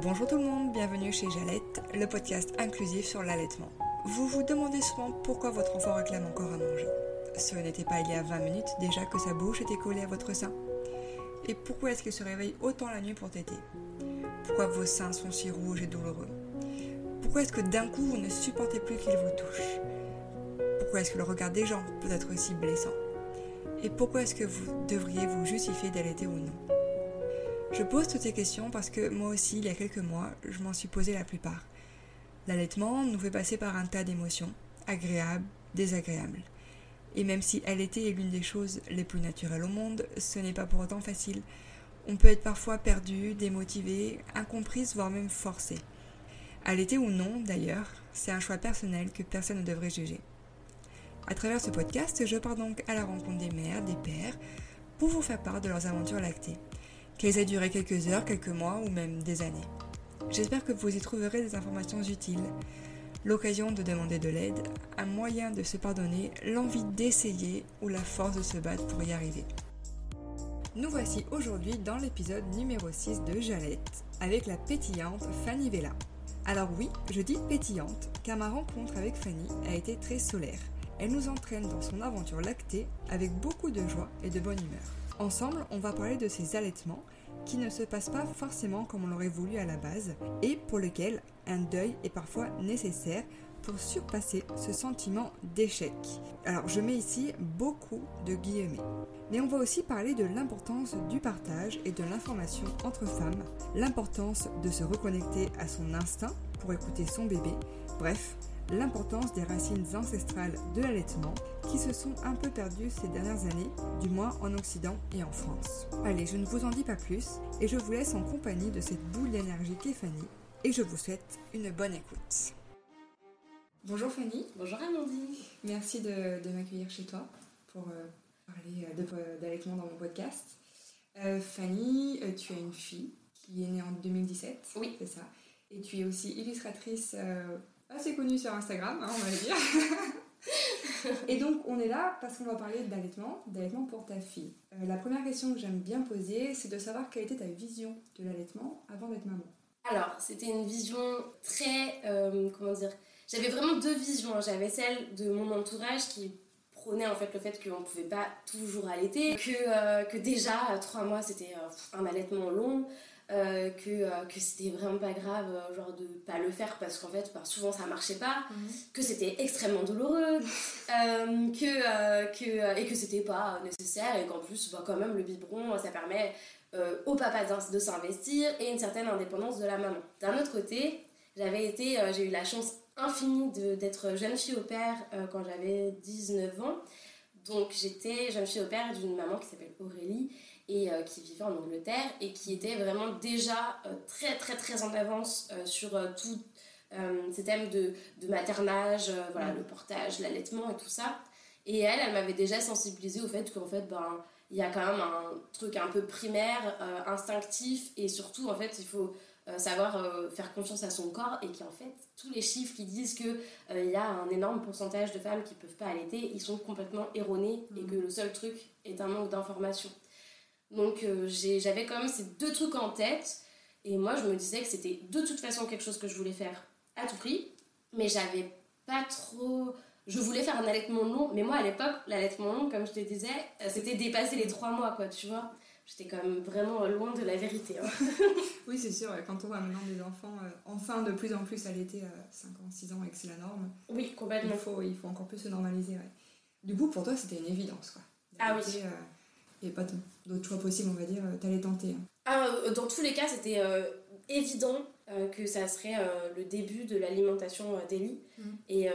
Bonjour tout le monde, bienvenue chez Jalette, le podcast inclusif sur l'allaitement. Vous vous demandez souvent pourquoi votre enfant réclame encore à manger. Ce n'était pas il y a 20 minutes déjà que sa bouche était collée à votre sein. Et pourquoi est-ce qu'il se réveille autant la nuit pour téter? Pourquoi vos seins sont si rouges et douloureux? Pourquoi est-ce que d'un coup vous ne supportez plus qu'il vous touche? Pourquoi est-ce que le regard des gens peut être aussi blessant? Et pourquoi est-ce que vous devriez vous justifier d'allaiter ou non? Je pose toutes ces questions parce que moi aussi, il y a quelques mois, je m'en suis posé la plupart. L'allaitement nous fait passer par un tas d'émotions, agréables, désagréables. Et même si allaiter est l'une des choses les plus naturelles au monde, ce n'est pas pour autant facile. On peut être parfois perdu, démotivé, incomprise, voire même forcé. Allaiter ou non, d'ailleurs, c'est un choix personnel que personne ne devrait juger. À travers ce podcast, je pars donc à la rencontre des mères, des pères, pour vous faire part de leurs aventures lactées qu'elles aient duré quelques heures, quelques mois ou même des années. J'espère que vous y trouverez des informations utiles, l'occasion de demander de l'aide, un moyen de se pardonner, l'envie d'essayer ou la force de se battre pour y arriver. Nous voici aujourd'hui dans l'épisode numéro 6 de Jalette avec la pétillante Fanny Vella. Alors oui, je dis pétillante car ma rencontre avec Fanny a été très solaire. Elle nous entraîne dans son aventure lactée avec beaucoup de joie et de bonne humeur. Ensemble, on va parler de ces allaitements qui ne se passent pas forcément comme on l'aurait voulu à la base et pour lesquels un deuil est parfois nécessaire pour surpasser ce sentiment d'échec. Alors je mets ici beaucoup de guillemets. Mais on va aussi parler de l'importance du partage et de l'information entre femmes, l'importance de se reconnecter à son instinct pour écouter son bébé, bref, l'importance des racines ancestrales de l'allaitement qui se sont un peu perdues ces dernières années, du moins en Occident et en France. Allez, je ne vous en dis pas plus et je vous laisse en compagnie de cette boule d'énergie qu'est Fanny et je vous souhaite une bonne écoute. Bonjour Fanny. Bonjour Amandine. Merci de, m'accueillir chez toi pour euh, parler euh, d'allaitement dans mon podcast. Euh, Fanny, tu as une fille qui est née en 2017. Oui. C'est ça? Et tu es aussi illustratrice assez connue sur Instagram, hein, on va le dire. Et donc, on est là parce qu'on va parler d'allaitement, d'allaitement pour ta fille. Euh, la première question que j'aime bien poser, c'est de savoir quelle était ta vision de l'allaitement avant d'être maman. Alors, c'était une vision très. Euh, comment dire J'avais vraiment deux visions. Hein. J'avais celle de mon entourage qui prônait en fait le fait qu'on ne pouvait pas toujours allaiter, que, euh, que déjà trois mois c'était un allaitement long, euh, que, euh, que c'était vraiment pas grave euh, genre de pas le faire parce qu'en fait bah, souvent ça marchait pas mhm. que c'était extrêmement douloureux que, que, et que c'était pas nécessaire et qu'en plus bah, quand même le biberon ça permet au papa de s'investir et une certaine indépendance de la maman d'un autre côté j'avais été j'ai eu la chance infinie d'être jeune fille au père quand j'avais 19 ans donc j'étais jeune fille au père d'une maman qui s'appelle Aurélie et euh, qui vivait en Angleterre et qui était vraiment déjà euh, très très très en avance euh, sur tous ces thèmes de, de maternage, voilà, le portage, l'allaitement et tout ça. Et elle, elle m'avait déjà sensibilisée au fait qu'en fait, ben, il y a quand même un truc un peu primaire, instinctif, et surtout, en fait, il faut savoir faire confiance à son corps, et qu'en fait, tous les chiffres qui disent qu'il il y a un énorme pourcentage de femmes qui ne peuvent pas allaiter, ils sont complètement erronés, et mmh. que le seul truc est un manque d'information. Donc euh, j'avais quand même ces deux trucs en tête. Et moi, je me disais que c'était de toute façon quelque chose que je voulais faire à tout prix. Mais j'avais pas trop. Je voulais faire un allaitement long. Mais moi, à l'époque, l'allaitement long, comme je te disais, euh, c'était dépasser les trois mois, quoi, tu vois. J'étais quand même vraiment loin de la vérité. Hein. oui, c'est sûr. Quand on voit maintenant des enfants, euh, enfin de plus en plus allaiter à 5 ans, 6 ans et que c'est la norme. Oui, complètement. Il faut, il faut encore plus se normaliser. Du coup, pour toi, c'était une évidence, quoi. Ah oui et pas d'autres choix possibles, on va dire, euh, t'allais tenter. Hein. Ah, euh, dans tous les cas, c'était euh, évident que ça serait le début de l'alimentation d'Elie. Mm. Et,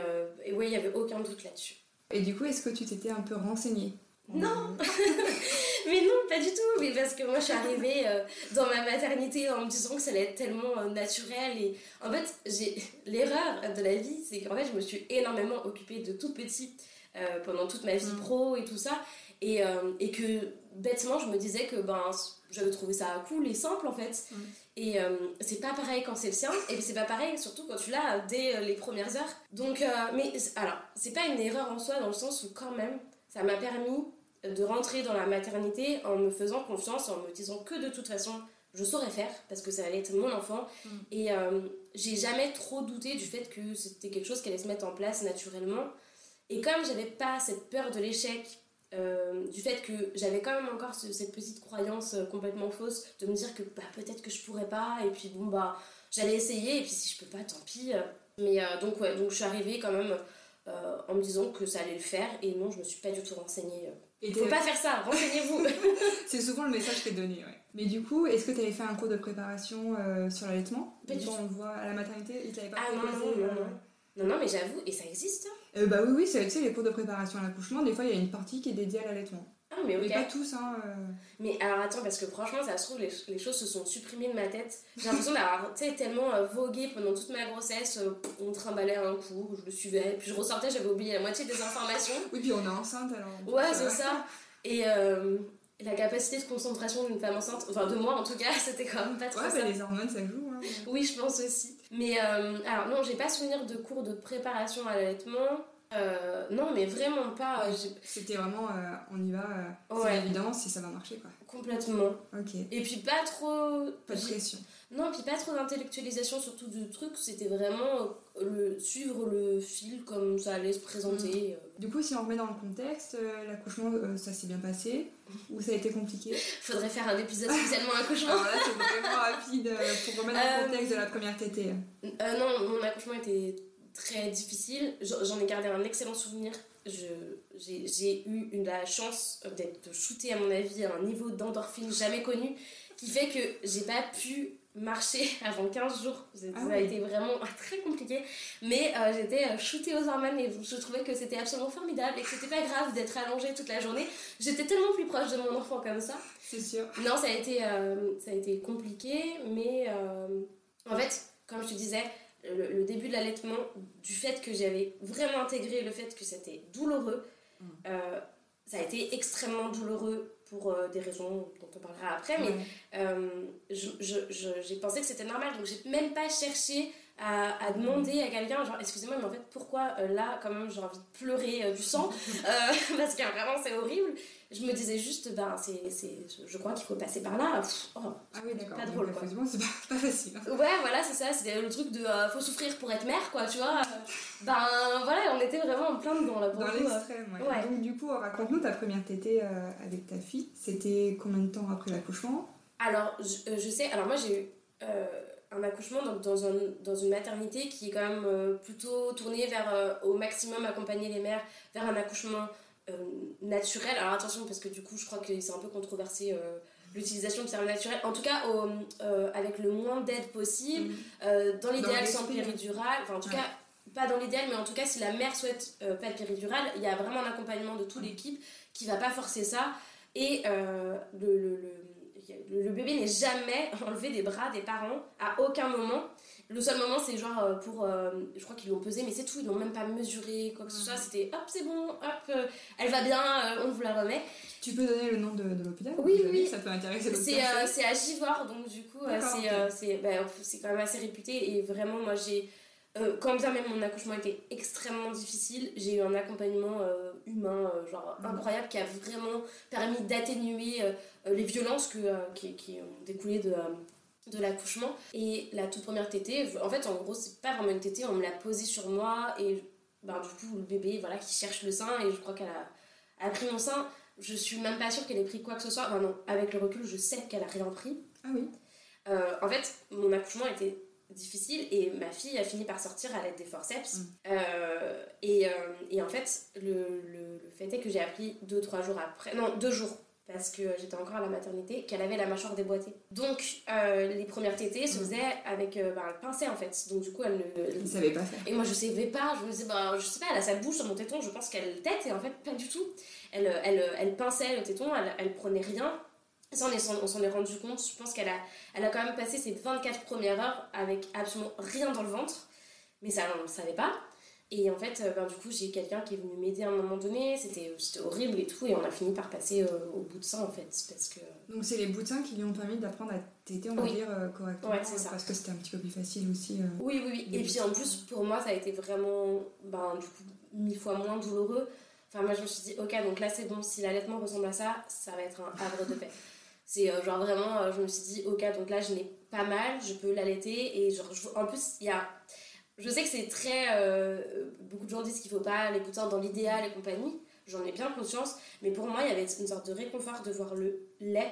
et oui, il n'y avait aucun doute là-dessus. Et du coup, est-ce que tu t'étais un peu renseignée? Non Mais non, pas du tout Mais parce que moi, je suis arrivée dans ma maternité en me disant que ça allait être tellement naturel. Et en fait, j'ai l'erreur de la vie, c'est qu'en fait, je me suis énormément occupée de tout petit pendant toute ma vie mm. pro et tout ça. Et, euh, et, que bêtement, je me disais que ben, j'avais trouvé ça cool et simple en fait. Et euh, c'est pas pareil quand c'est le sien, et c'est pas pareil surtout quand tu l'as dès euh, les premières heures. Donc, mais alors, c'est pas une erreur en soi dans le sens où, quand même, ça m'a permis de rentrer dans la maternité en me faisant confiance, en me disant que de toute façon, je saurais faire parce que ça allait être mon enfant. Mm. Et euh, j'ai jamais trop douté du fait que c'était quelque chose qui allait se mettre en place naturellement. Et comme j'avais pas cette peur de l'échec, euh, du fait que j'avais quand même encore ce- cette petite croyance euh, complètement fausse de me dire que bah, peut-être que je pourrais pas, et puis bon, bah j'allais essayer, et puis si je peux pas, tant pis. Mais euh, donc, ouais, donc je suis arrivée quand même euh, en me disant que ça allait le faire, et non, je me suis pas du tout renseignée. Et Faut pas faire ça, renseignez-vous! C'est souvent le message qui est donné, ouais. Mais du coup, est-ce que tu avais fait un cours de préparation sur l'allaitement? Pas du tout. on le voit à la maternité, il t'avait pas Ah non, non, non, non. Non, non, mais j'avoue, et ça existe hein euh, Bah oui, oui, c'est tu sais, les cours de préparation à l'accouchement, des fois il y a une partie qui est dédiée à l'allaitement. Ah, mais ok. Mais pas tous, hein. euh. Mais alors attends, parce que franchement, ça se trouve, les, les choses se sont supprimées de ma tête. J'ai l'impression d'avoir tellement euh, vogué pendant toute ma grossesse. euh, on trimballait un coup, je le suivais, puis je ressortais, j'avais oublié la moitié des informations. Oui, puis on est enceinte alors. Ouais, c'est ça. Et euh, la capacité de concentration d'une femme enceinte, enfin de moi en tout cas, c'était quand même pas trop Ouais, ça. bah, les hormones ça joue. Hein. Oui, je pense aussi. Mais euh, alors non, j'ai pas souvenir de cours de préparation à l'allaitement. Euh, non, mais vraiment pas. C'était vraiment, euh, on y va, euh, Ouais. c'est évident si ça va marcher quoi. Complètement. Ok. Et puis pas trop. Pas de pression. Non, puis pas trop d'intellectualisation surtout du truc, c'était vraiment le, suivre le fil comme ça allait se présenter. euh. Du coup, si on remet dans le contexte, euh, l'accouchement, euh, ça s'est bien passé ou ça a été compliqué? Faudrait faire un épisode spécialement accouchement. Alors là, c'est vraiment rapide euh, pour remettre dans le contexte de la première tétée. Non, mon accouchement était très difficile. J'en ai gardé un excellent souvenir. Je- J'ai j'ai eu une, la chance d'être shootée, à mon avis, à un niveau d'endorphine jamais connu, qui fait que j'ai pas pu marcher avant 15 jours. Ça Ah a été vraiment très compliqué. Mais euh, j'étais euh, shootée aux hormones et je trouvais que c'était absolument formidable et que c'était pas grave d'être allongée toute la journée. J'étais tellement plus proche de mon enfant comme ça. C'est sûr. Non, ça a été, euh, ça a été compliqué, mais euh, en fait, comme je te disais, le, le début de l'allaitement, du fait que j'avais vraiment intégré le fait que c'était douloureux, Mm. ça a été extrêmement douloureux pour euh, des raisons dont on parlera après, mais euh, j'ai pensé que c'était normal, donc j'ai même pas cherché à, à demander à quelqu'un, genre, excusez-moi, mais en fait, pourquoi euh, là, quand même, j'ai envie de pleurer euh, du sang? Parce que vraiment, c'est horrible. Je me disais juste, ben, c'est, c'est, je crois qu'il faut passer par là. Pff, oh. Ah oui, d'accord. Pas drôle, quoi. c'est pas, pas facile. hein. Ouais, voilà, c'est ça, c'était le truc de euh, faut souffrir pour être mère, quoi, tu vois. Ben voilà, on était vraiment en plein dedans là pour Dans coup, euh. l'extrême, ouais. ouais. Donc, du coup, raconte-nous ta première tétée euh, avec ta fille. C'était combien de temps après l'accouchement? Alors, je, euh, je sais, alors moi j'ai eu euh, un accouchement dans, dans, un, dans une maternité qui est quand même euh, plutôt tournée vers euh, au maximum accompagner les mères vers un accouchement euh, naturel. Alors attention, parce que du coup, je crois que c'est un peu controversé. euh, L'utilisation du terme naturel, en tout cas au- euh, avec le moins d'aide possible, euh, dans l'idéal sans péridurale, enfin en tout Ouais. cas pas dans l'idéal, mais en tout cas si la mère souhaite euh, pas de péridurale, il y a vraiment un accompagnement de toute l'équipe qui va pas forcer ça. Et euh, le, le, le, le- bébé n'est jamais enlevé des bras des parents à aucun moment. Le seul moment, c'est genre euh, pour. euh, je crois qu'ils l'ont pesé, mais c'est tout, ils l'ont même pas mesuré, quoi que ce soit. C'était hop, c'est bon, hop, euh, elle va bien, euh, on vous la remet. Tu peux donner le nom de, de l'hôpital Oui, oui. Ça peut intéresser C'est à Givors, donc du coup, c'est ok. c'est bah, c'est quand même assez réputé. Et vraiment, moi, j'ai. quand bien même mon accouchement était extrêmement difficile, j'ai eu un accompagnement humain euh, genre Mhm. incroyable qui a vraiment permis d'atténuer euh, euh, les violences que, qui, qui ont découlé de, de l'accouchement. Et la toute première tétée, en fait, en gros, c'est pas vraiment une tétée, on me l'a posée sur moi et ben, du coup, le bébé voilà, qui cherche le sein et je crois qu'elle a, pris mon sein. Je suis même pas sûre qu'elle ait pris quoi que ce soit. Enfin, non, avec le recul, je sais qu'elle a rien pris. Ah oui. Euh, en fait, mon accouchement était difficile et ma fille a fini par sortir à l'aide des forceps. Mm. Euh, et, euh, et en fait, le, le, le fait est que j'ai appris deux, trois jours après, non, deux jours, parce que j'étais encore à la maternité, qu'elle avait la mâchoire déboîtée. Donc, euh, les premières tétées se Mm. faisaient avec euh, bah, le pincet en fait. Donc, du coup, elle ne. Savait pas faire. Et moi je savais pas, je me disais, bah, je sais pas, elle a sa bouche sur mon téton, je pense qu'elle tête, et en fait pas du tout. Elle, elle, elle pinçait le téton, elle, elle prenait rien. Ça, on s'en est rendu compte, je pense qu'elle a, elle a quand même passé ses 24 premières heures avec absolument rien dans le ventre, mais ça on ne savait pas. Et en fait, euh, ben, du coup, j'ai quelqu'un qui est venu m'aider à un moment donné, c'était horrible et tout, et on a fini par passer euh, au bout de ça en fait, parce que. Donc, c'est les boutins qui lui ont permis d'apprendre à téter, on va Oui. dire, euh, correctement. Ouais, c'est ça. Parce que c'était un petit peu plus facile aussi. euh. Oui, oui, oui. Et puis en plus, pour moi, ça a été vraiment, ben, du coup, mille fois moins douloureux. Enfin, moi, je me suis dit, ok, donc là, c'est bon, si l'allaitement ressemble à ça, ça va être un havre de paix. C'est euh, genre vraiment, euh, je me suis dit, ok, donc là, je n'ai pas mal, je peux l'allaiter. Et genre, je- en plus, il y a. Je sais que c'est très. euh, beaucoup de gens disent qu'il faut pas les poutins dans l'idéal et compagnie. J'en ai bien conscience. Mais pour moi, il y avait une sorte de réconfort de voir le lait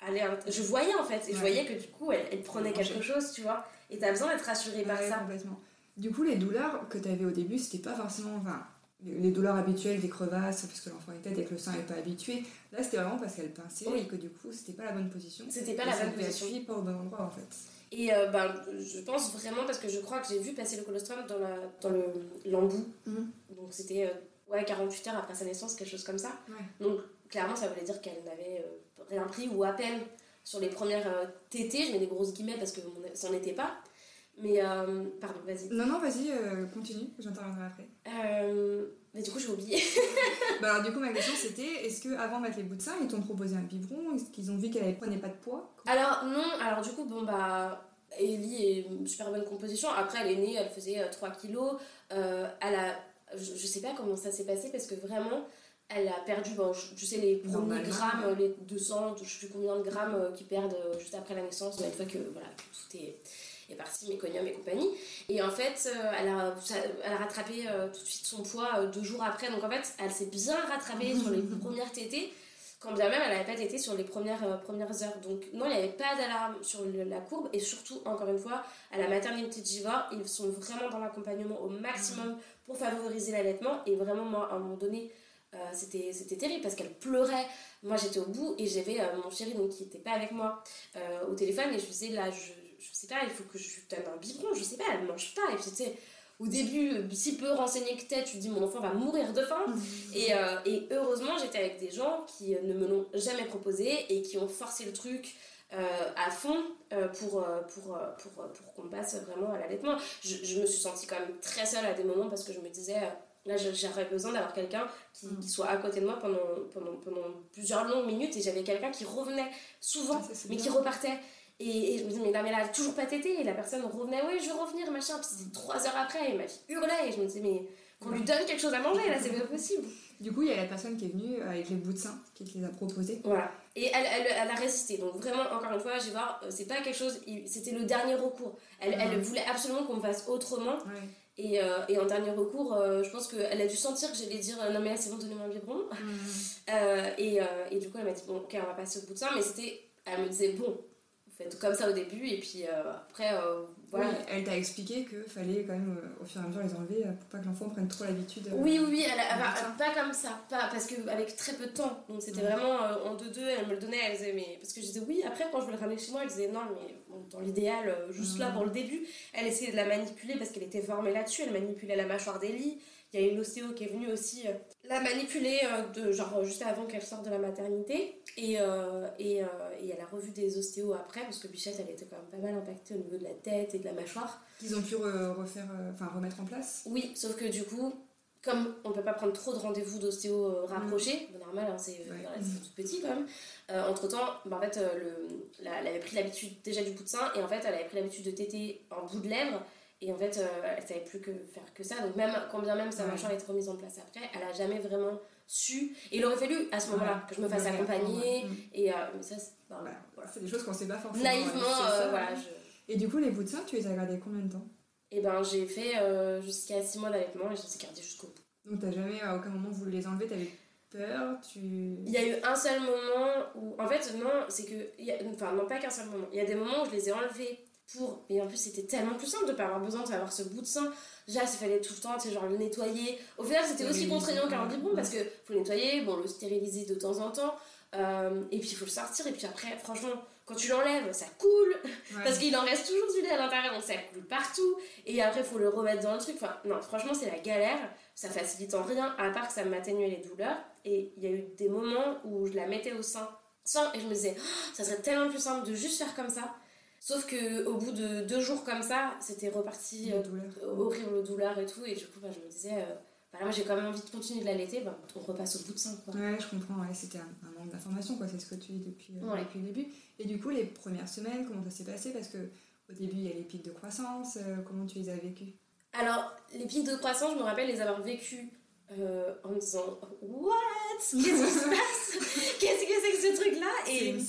aller. Je voyais en fait. Et je voyais que du coup, elle, elle prenait Manger. quelque chose, tu vois. Et t'as besoin d'être rassurée par ça. complètement. Du coup, les douleurs que tu avais au début, c'était pas forcément. Enfin, les douleurs habituelles des crevasses, parce que l'enfant tête et que le sein n'est pas habitué. Là, c'était vraiment parce qu'elle pinçait Oui. et que du coup, c'était pas la bonne position. C'était pas Et la bonne position. pas au bon endroit en fait. Et euh, ben, je pense vraiment parce que je crois que j'ai vu passer le colostrum dans, la, dans le l'embout. Mhm. Donc c'était euh, ouais, 48 heures après sa naissance, quelque chose comme ça. Ouais. Donc clairement, ça voulait dire qu'elle n'avait euh, rien pris ou à peine sur les premières euh, tétées. Je mets des grosses guillemets parce que ça n'en était pas. Mais, euh, pardon, vas-y. Non, non, vas-y, euh, continue, j'interviendrai après. Euh, mais du coup, j'ai oublié. Bah alors, du coup, ma question c'était est-ce que avant de mettre les bouts de sein, ils t'ont proposé un biberon? Est-ce qu'ils ont vu qu'elle prenait pas de poids? Alors non, alors du coup, bon bah, Ellie est une super bonne composition. Après, elle est née, elle faisait euh, 3 kilos. Euh, elle a, je, je sais pas comment ça s'est passé parce que vraiment, elle a perdu, bon, je- tu sais, les premiers grammes, euh, les 200, je sais plus combien de grammes euh, qu'ils perdent euh, juste après la naissance, mais une fois que voilà, tout est, est parti, méconium et compagnie. Et en fait, euh, elle, a, ça- elle a rattrapé euh, tout de suite son poids euh, deux jours après. Donc en fait, elle s'est bien rattrapée sur les premières tétées quand bien même elle n'avait pas tété sur les premières, euh, premières heures. Donc non, il n'y avait pas d'alarme sur le- la courbe. Et surtout, encore une fois, à la maternité de Jiva, ils sont vraiment dans l'accompagnement au maximum pour favoriser l'allaitement. Et vraiment, moi, à un moment donné, euh, c'était c'était terrible parce qu'elle pleurait. Moi, j'étais au bout et j'avais euh, mon chéri donc, qui n'était pas avec moi euh, au téléphone. Et je lui disais, là, je, je sais pas, il faut que je donne un biberon. Je sais pas, elle ne mange pas. Et puis, tu sais, au début, si peu renseigné que t'es, tu te dis, mon enfant va mourir de faim. Et, euh, et heureusement, j'étais avec des gens qui euh, ne me l'ont jamais proposé et qui ont forcé le truc euh, à fond euh, pour, pour, pour, pour qu'on passe vraiment à l'allaitement. Je, je me suis sentie quand même très seule à des moments parce que je me disais, là j'aurais besoin d'avoir quelqu'un qui, Mm. qui soit à côté de moi pendant, pendant, pendant plusieurs longues minutes et j'avais quelqu'un qui revenait souvent ça, mais bien. qui repartait. Et, et je me disais, mais là, mais elle a toujours pas tété. Et la personne revenait, oui, je veux revenir, machin. Puis c'était trois heures après, et ma fille hurlait. Et je me disais, mais qu'on lui donne quelque chose à manger, là, c'est pas possible. Du coup, il y a la personne qui est venue avec les bouts de sein, qui te les a proposés. Voilà. Et elle, elle, elle a résisté. Donc vraiment, encore une fois, je vais voir, euh, c'est pas quelque chose, c'était le dernier recours. Elle, elle voulait absolument qu'on fasse autrement. Et, euh, et en dernier recours, euh, je pense qu'elle a dû sentir que j'allais dire, euh, non mais là c'est bon, donnez-moi un biberon. Euh, et, euh, et du coup, elle m'a dit, bon, ok, on va passer au bout de ça. Mais c'était, elle me disait, bon, faites comme ça au début. Et puis euh, après, euh, voilà. Oui, elle t'a expliqué qu'il fallait quand même euh, au fur et à mesure les enlever pour pas que l'enfant prenne trop l'habitude. Oui, oui, elle pas comme ça, pas, parce qu'avec très peu de temps. Donc c'était Mhm. vraiment en deux-deux, elle me le donnait, elle disait, mais. Parce que je disais oui, après quand je voulais le ramener chez moi, elle disait non, mais bon, dans l'idéal, juste là Mhm. pour le début, elle essayait de la manipuler parce qu'elle était formée là-dessus, elle manipulait la mâchoire d'Ellie. Il y a une ostéo qui est venue aussi la manipuler, euh, de, genre juste avant qu'elle sorte de la maternité. Et, euh, et, euh, et elle a revu des ostéos après, parce que Bichette, elle était quand même pas mal impactée au niveau de la tête et de la mâchoire. Qu'ils ont pu re- refaire, enfin remettre en place. Oui, sauf que du coup, comme on peut pas prendre trop de rendez-vous d'ostéo euh, rapprochés, bon, normal, hein, c'est Ouais. voilà, c'est tout petit quand même. entre temps, en fait, le, la- elle avait pris l'habitude déjà du bout de sein et en fait, elle avait pris l'habitude de téter en bout de lèvre. Et en fait, euh, elle savait plus que faire que ça. Donc, même quand bien même sa Ouais. mâchoire était remise en place après, elle a jamais vraiment su. Et il aurait fallu à ce moment-là que je me fasse Ouais, accompagner. ouais. Et euh, mais ça, c'est- Voilà. des choses qu'on sait pas forcément. Naïvement, euh, voilà. Je... Et du coup, les bouts de sein, tu les as gardés combien de temps? Et ben, j'ai fait euh, jusqu'à 6 mois d'allaitement et je les ai gardés jusqu'au bout. Donc t'as jamais à aucun moment voulu les enlever, t'avais peur, tu. Il y a eu un seul moment où. En fait, non, c'est que. il y a- Enfin, non, pas qu'un seul moment. Il y a des moments où je les ai enlevés pour. Et en plus, c'était tellement plus simple de pas avoir besoin d'avoir ce bout de sein. Déjà, il fallait tout le temps, tu sais, genre le nettoyer. Au final, c'était aussi contraignant qu'un biberon parce que faut le nettoyer, bon, le stériliser de temps en temps. euh, et puis, il faut le sortir. Et puis après, franchement, quand tu l'enlèves, ça coule. Ouais. Parce qu'il en reste toujours du lait à l'intérieur, donc ça coule partout. Et après, il faut le remettre dans le truc. Enfin, non, franchement, c'est la galère. Ça facilite en rien, à part que ça m'atténuait les douleurs. Et il y a eu des moments où je la mettais au sein sans, et je me disais, Oh, ça serait tellement plus simple de juste faire comme ça. Sauf que au bout de deux jours comme ça, c'était reparti euh, douleurs. horrible douleur et tout. Et du coup, bah, je me disais, euh, bah, là, moi j'ai quand même envie de continuer de l'allaiter, bah, on repasse au bout de sein. Quoi. Ouais, je comprends, ouais, c'était un, un manque d'information, quoi, c'est ce que tu dis depuis, euh, Ouais. depuis le début. Et du coup, les premières semaines, comment ça s'est passé? Parce que au début, il y a les pics de croissance, euh, comment tu les as vécues? Alors, les pics de croissance, je me rappelle les avoir vécus euh, en me disant What? Qu'est-ce qui se passe? Qu'est-ce que c'est que ce truc-là? Et une.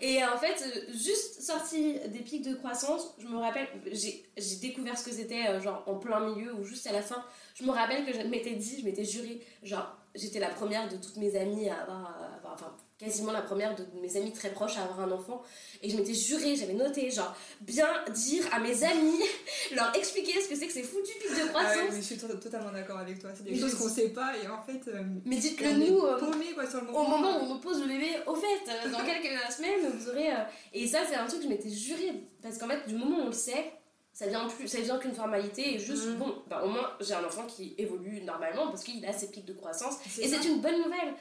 Et en fait, euh, juste sorti des pics de croissance, je me rappelle, j'ai découvert ce que c'était, euh, genre en plein milieu ou juste à la fin. Je me rappelle que je m'étais dit, je m'étais juré, genre, j'étais la première de toutes mes amies à avoir, enfin, quasiment la première de mes amies très proches à avoir un enfant. Et je m'étais juré, j'avais noté, genre, bien dire à mes amis, leur expliquer ce que c'est que ces foutus pics de croissance. Ah ouais, mais je suis totalement d'accord avec toi. C'est des choses qu'on sait pas et en fait. Euh, mais dites-le nous. Euh, quoi, sur le moment. Au moment où on pose le bébé, au fait, euh, dans quelques semaines, vous aurez. Et ça, c'est un truc que je m'étais juré. Parce qu'en fait, du moment où on le sait, ça vient plus ça vient qu'une formalité et juste mm. bon bah, au moins j'ai un enfant qui évolue normalement parce qu'il a ses pics de croissance et c'est une bonne nouvelle.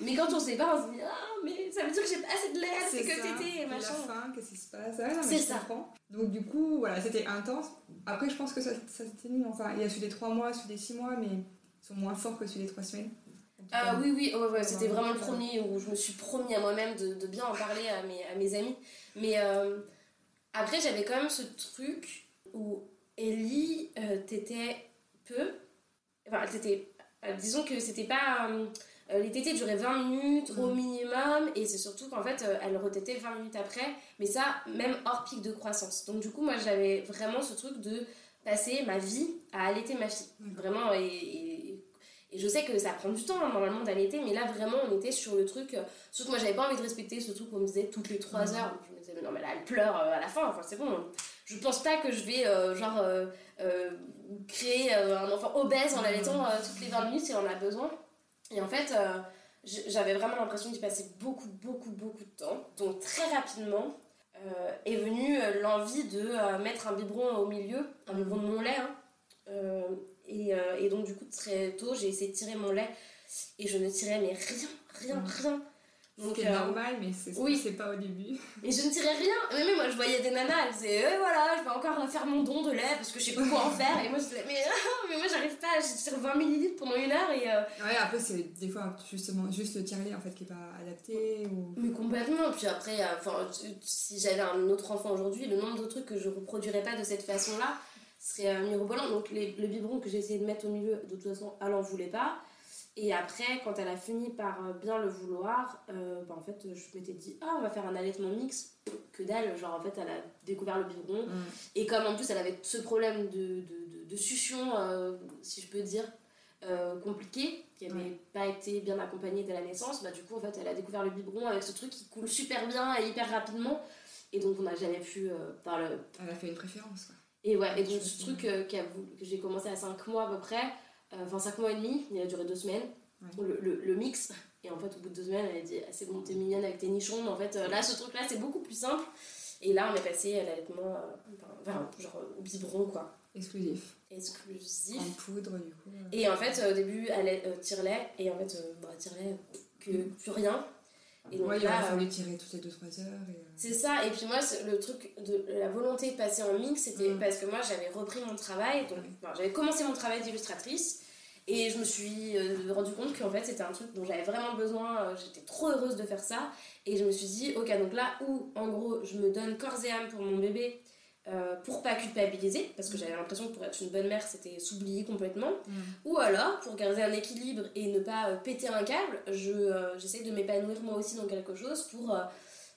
Mais quand on sait pas on se dit ah mais ça veut dire que j'ai pas assez de lait c'est que t'étais machin la fin qu'est-ce qui se passe? C'est ça. donc du coup voilà c'était intense. Après je pense que ça, ça mis enfin il y a celui des 3 mois celui des 6 mois mais ils sont moins forts que celui des 3 semaines. Ah oui oui ouais, c'était vraiment le premier où je me suis promis à moi-même de, de, bien en parler à mes, à mes amis. Mais euh, après j'avais quand même ce truc où Ellie, euh, t'étais peu. Enfin, t'étais. Euh, disons que c'était pas. Euh, les tétés duraient 20 minutes au mm. minimum, et c'est surtout qu'en fait, elle retétait 20 minutes après, mais ça, même hors pic de croissance. Donc, du coup, moi, j'avais vraiment ce truc de passer ma vie à allaiter ma fille. Mm. Vraiment, et, et, je sais que ça prend du temps, hein, normalement, d'allaiter, mais là, vraiment, on était sur le truc. Sauf que moi, j'avais pas envie de respecter ce truc qu'on me disait toutes les 3 mm. heures. Je me disais, mais non, mais là, elle pleure à la fin, enfin, c'est bon je pense pas que je vais euh, genre euh, euh, créer un enfant obèse en l'allaitant toutes les 20 minutes si on en a besoin. Et en fait, j'avais vraiment l'impression d'y passer beaucoup, beaucoup, beaucoup de temps. Donc très rapidement est venue l'envie de mettre un biberon au milieu, un biberon de mon lait. Hein. Et, et, donc du coup très tôt j'ai essayé de tirer mon lait et je ne tirais mais rien, rien, rien. C'est euh, normal, mais c'est oui. pas au début. Et je ne tirais rien. Mais moi, je voyais des nanas, elles disaient, euh, voilà, je vais encore faire mon don de lait parce que je sais pas quoi en faire. Et moi, je disais, mais, mais moi, j'arrive pas, je tire 20 ml pendant une heure. Et, euh, Ouais, après, c'est des fois justement juste le tirer en fait qui est pas adapté. Ou... Mais complètement. Puis après, enfin, si j'avais un autre enfant aujourd'hui, le nombre de trucs que je reproduirais pas de cette façon-là serait mirobolant. Donc, les, le biberon que j'ai essayé de mettre au milieu, de toute façon, elle en voulait pas. Et après, quand elle a fini par euh, bien le vouloir, euh, bah, en fait, je m'étais dit, ah, on va faire un allaitement mix. Que dalle, genre en fait, elle a découvert le biberon. Mm. Et comme en plus, elle avait ce problème de, de, de, succion, euh, si je peux dire, compliqué, qui n'avait pas été bien accompagné dès la naissance, bah, du coup, en fait, elle a découvert le biberon avec ce truc qui coule super bien et hyper rapidement. Et donc, on n'a jamais pu. le... Elle a fait une préférence, quoi. Et ouais, et donc ce truc que j'ai commencé à 5 mois à peu près, enfin 5 mois et demi, il a duré 2 semaines, le, le, le, mix. Et en fait, au bout de 2 semaines, elle a dit ah, C'est bon, t'es mignonne avec tes nichons. Mais en fait, euh, là, ce truc-là, c'est beaucoup plus simple. Et là, on est passé à l'allaitement, euh, genre au biberon, quoi. Exclusif. Exclusif. En poudre, du coup. Et en fait, au début, elle tire-lait. Et en fait, bah, tire-lait, que plus rien. Et donc ouais, là, il fallait tirer toutes les 2-3 heures. C'est ça, et puis moi, le truc de la volonté de passer en mix, c'était mm. parce que moi, j'avais repris mon travail, donc j'avais commencé mon travail d'illustratrice, et je me suis euh, rendu compte qu'en fait, c'était un truc dont j'avais vraiment besoin, euh, j'étais trop heureuse de faire ça, et je me suis dit, ok, donc là où, en gros, je me donne corps et âme pour mon bébé, euh, pour pas culpabiliser, parce que j'avais l'impression que pour être une bonne mère, c'était s'oublier complètement. Mm. Ou alors, pour garder un équilibre et ne pas euh, péter un câble, je, euh, j'essaie de m'épanouir moi aussi dans quelque chose pour,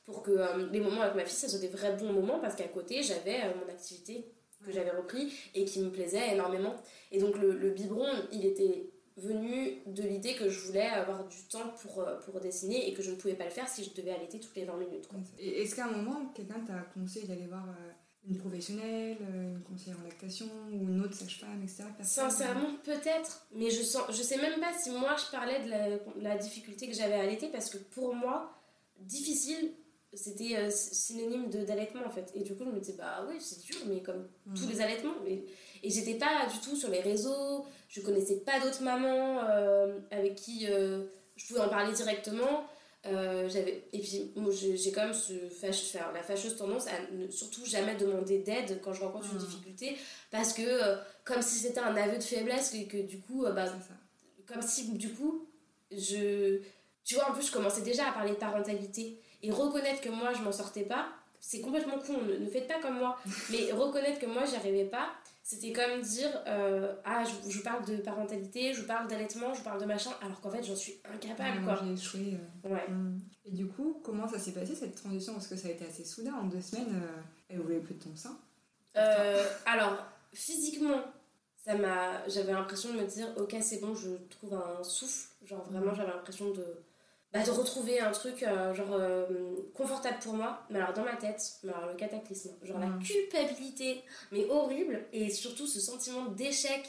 pour que les moments avec ma fille, ça soit des vrais bons moments, parce qu'à côté, j'avais mon activité que j'avais repris et qui me plaisait énormément. Et donc le, le biberon, il était venu de l'idée que je voulais avoir du temps pour, pour dessiner et que je ne pouvais pas le faire si je devais allaiter toutes les 20 minutes. Et est-ce qu'à un moment, quelqu'un t'a conseillé d'aller voir une professionnelle, euh, une conseillère en lactation ou une autre sage-femme, etc. Sincèrement, peut-être, mais je sens, je sais même pas si moi je parlais de la, difficulté que j'avais à allaiter parce que pour moi, difficile, c'était euh, synonyme d'allaitement en fait. Et du coup, je me disais, bah oui, c'est dur, mais comme mm. tous les allaitements. Mais... Et j'étais pas du tout sur les réseaux, je connaissais pas d'autres mamans euh, avec qui je pouvais en parler directement. Euh, j'avais et puis j'ai quand même ce faire la fâcheuse tendance à ne surtout jamais demander d'aide quand je rencontre une hmm. difficulté parce que euh, comme si c'était un aveu de faiblesse et que, du coup euh, bah, comme si du coup je tu vois en plus je commençais déjà à parler de parentalité et reconnaître que moi je m'en sortais pas c'est complètement con ne, ne, faites pas comme moi. Mais reconnaître que moi j'y arrivais pas c'était comme dire ah je, je, parle de parentalité je parle d'allaitement je parle de machin alors qu'en fait j'en suis incapable quoi. j'ai échoué ouais. Mm. et du coup comment ça s'est passé cette transition? Parce que ça a été assez soudain en deux semaines elle voulait plus de ton sein. Alors physiquement ça m'a j'avais l'impression de me dire ok c'est bon je trouve un souffle. Genre vraiment j'avais l'impression de bah, de retrouver un truc euh, genre euh, confortable pour moi mais alors dans ma tête mais alors le cataclysme. Genre la culpabilité mais horrible et surtout ce sentiment d'échec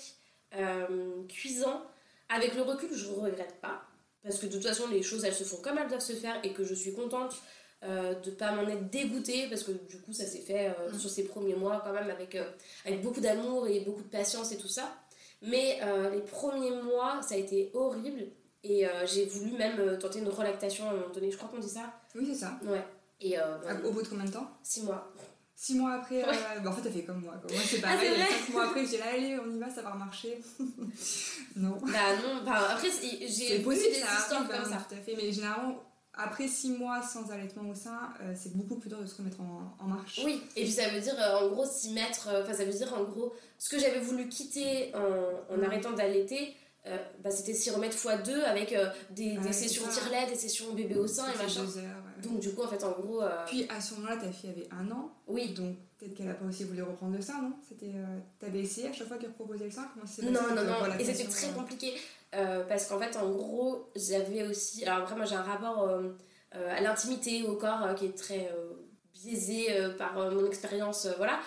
euh, cuisant. Avec le recul je regrette pas parce que de toute façon les choses elles se font comme elles doivent se faire et que je suis contente de pas m'en être dégoûtée parce que du coup ça s'est fait mm. sur ces premiers mois quand même avec, avec beaucoup d'amour et beaucoup de patience et tout ça. Mais les premiers mois ça a été horrible et j'ai voulu même tenter une relactation à un moment donné je crois qu'on dit ça oui c'est ça ouais et au bout de combien de temps? Six mois Six mois après, bah, en fait, t'as fait comme moi. Moi, c'est ah, pareil. Ah, mois après, j'ai là, allez, on y va, ça va marcher. non. Bah, non. Bah, après, j'ai vu des histoires comme ça. Tout à fait. Mais généralement, après six mois sans allaitement au sein, euh, c'est beaucoup plus dur de se remettre en, marche. Oui, et puis ça veut dire euh, en gros s'y mettre, euh, enfin ça veut dire en gros ce que j'avais voulu quitter en, en mm. arrêtant d'allaiter, bah, c'était s'y remettre x2 avec des, des sessions tire-lait, des sessions bébé au sein et machin. Donc du coup en fait en gros. Puis à ce moment-là ta fille avait un an. Oui. Donc peut-être qu'elle a pas aussi voulu reprendre le sein, non? C'était, t'avais essayé à chaque fois qu'elle proposait le sein? Comment Non, non, non, et c'était très compliqué. Euh, parce qu'en fait, en gros, j'avais aussi. Alors, après, moi, j'ai un rapport euh, euh, à l'intimité, au corps qui est très biaisé par mon expérience. voilà.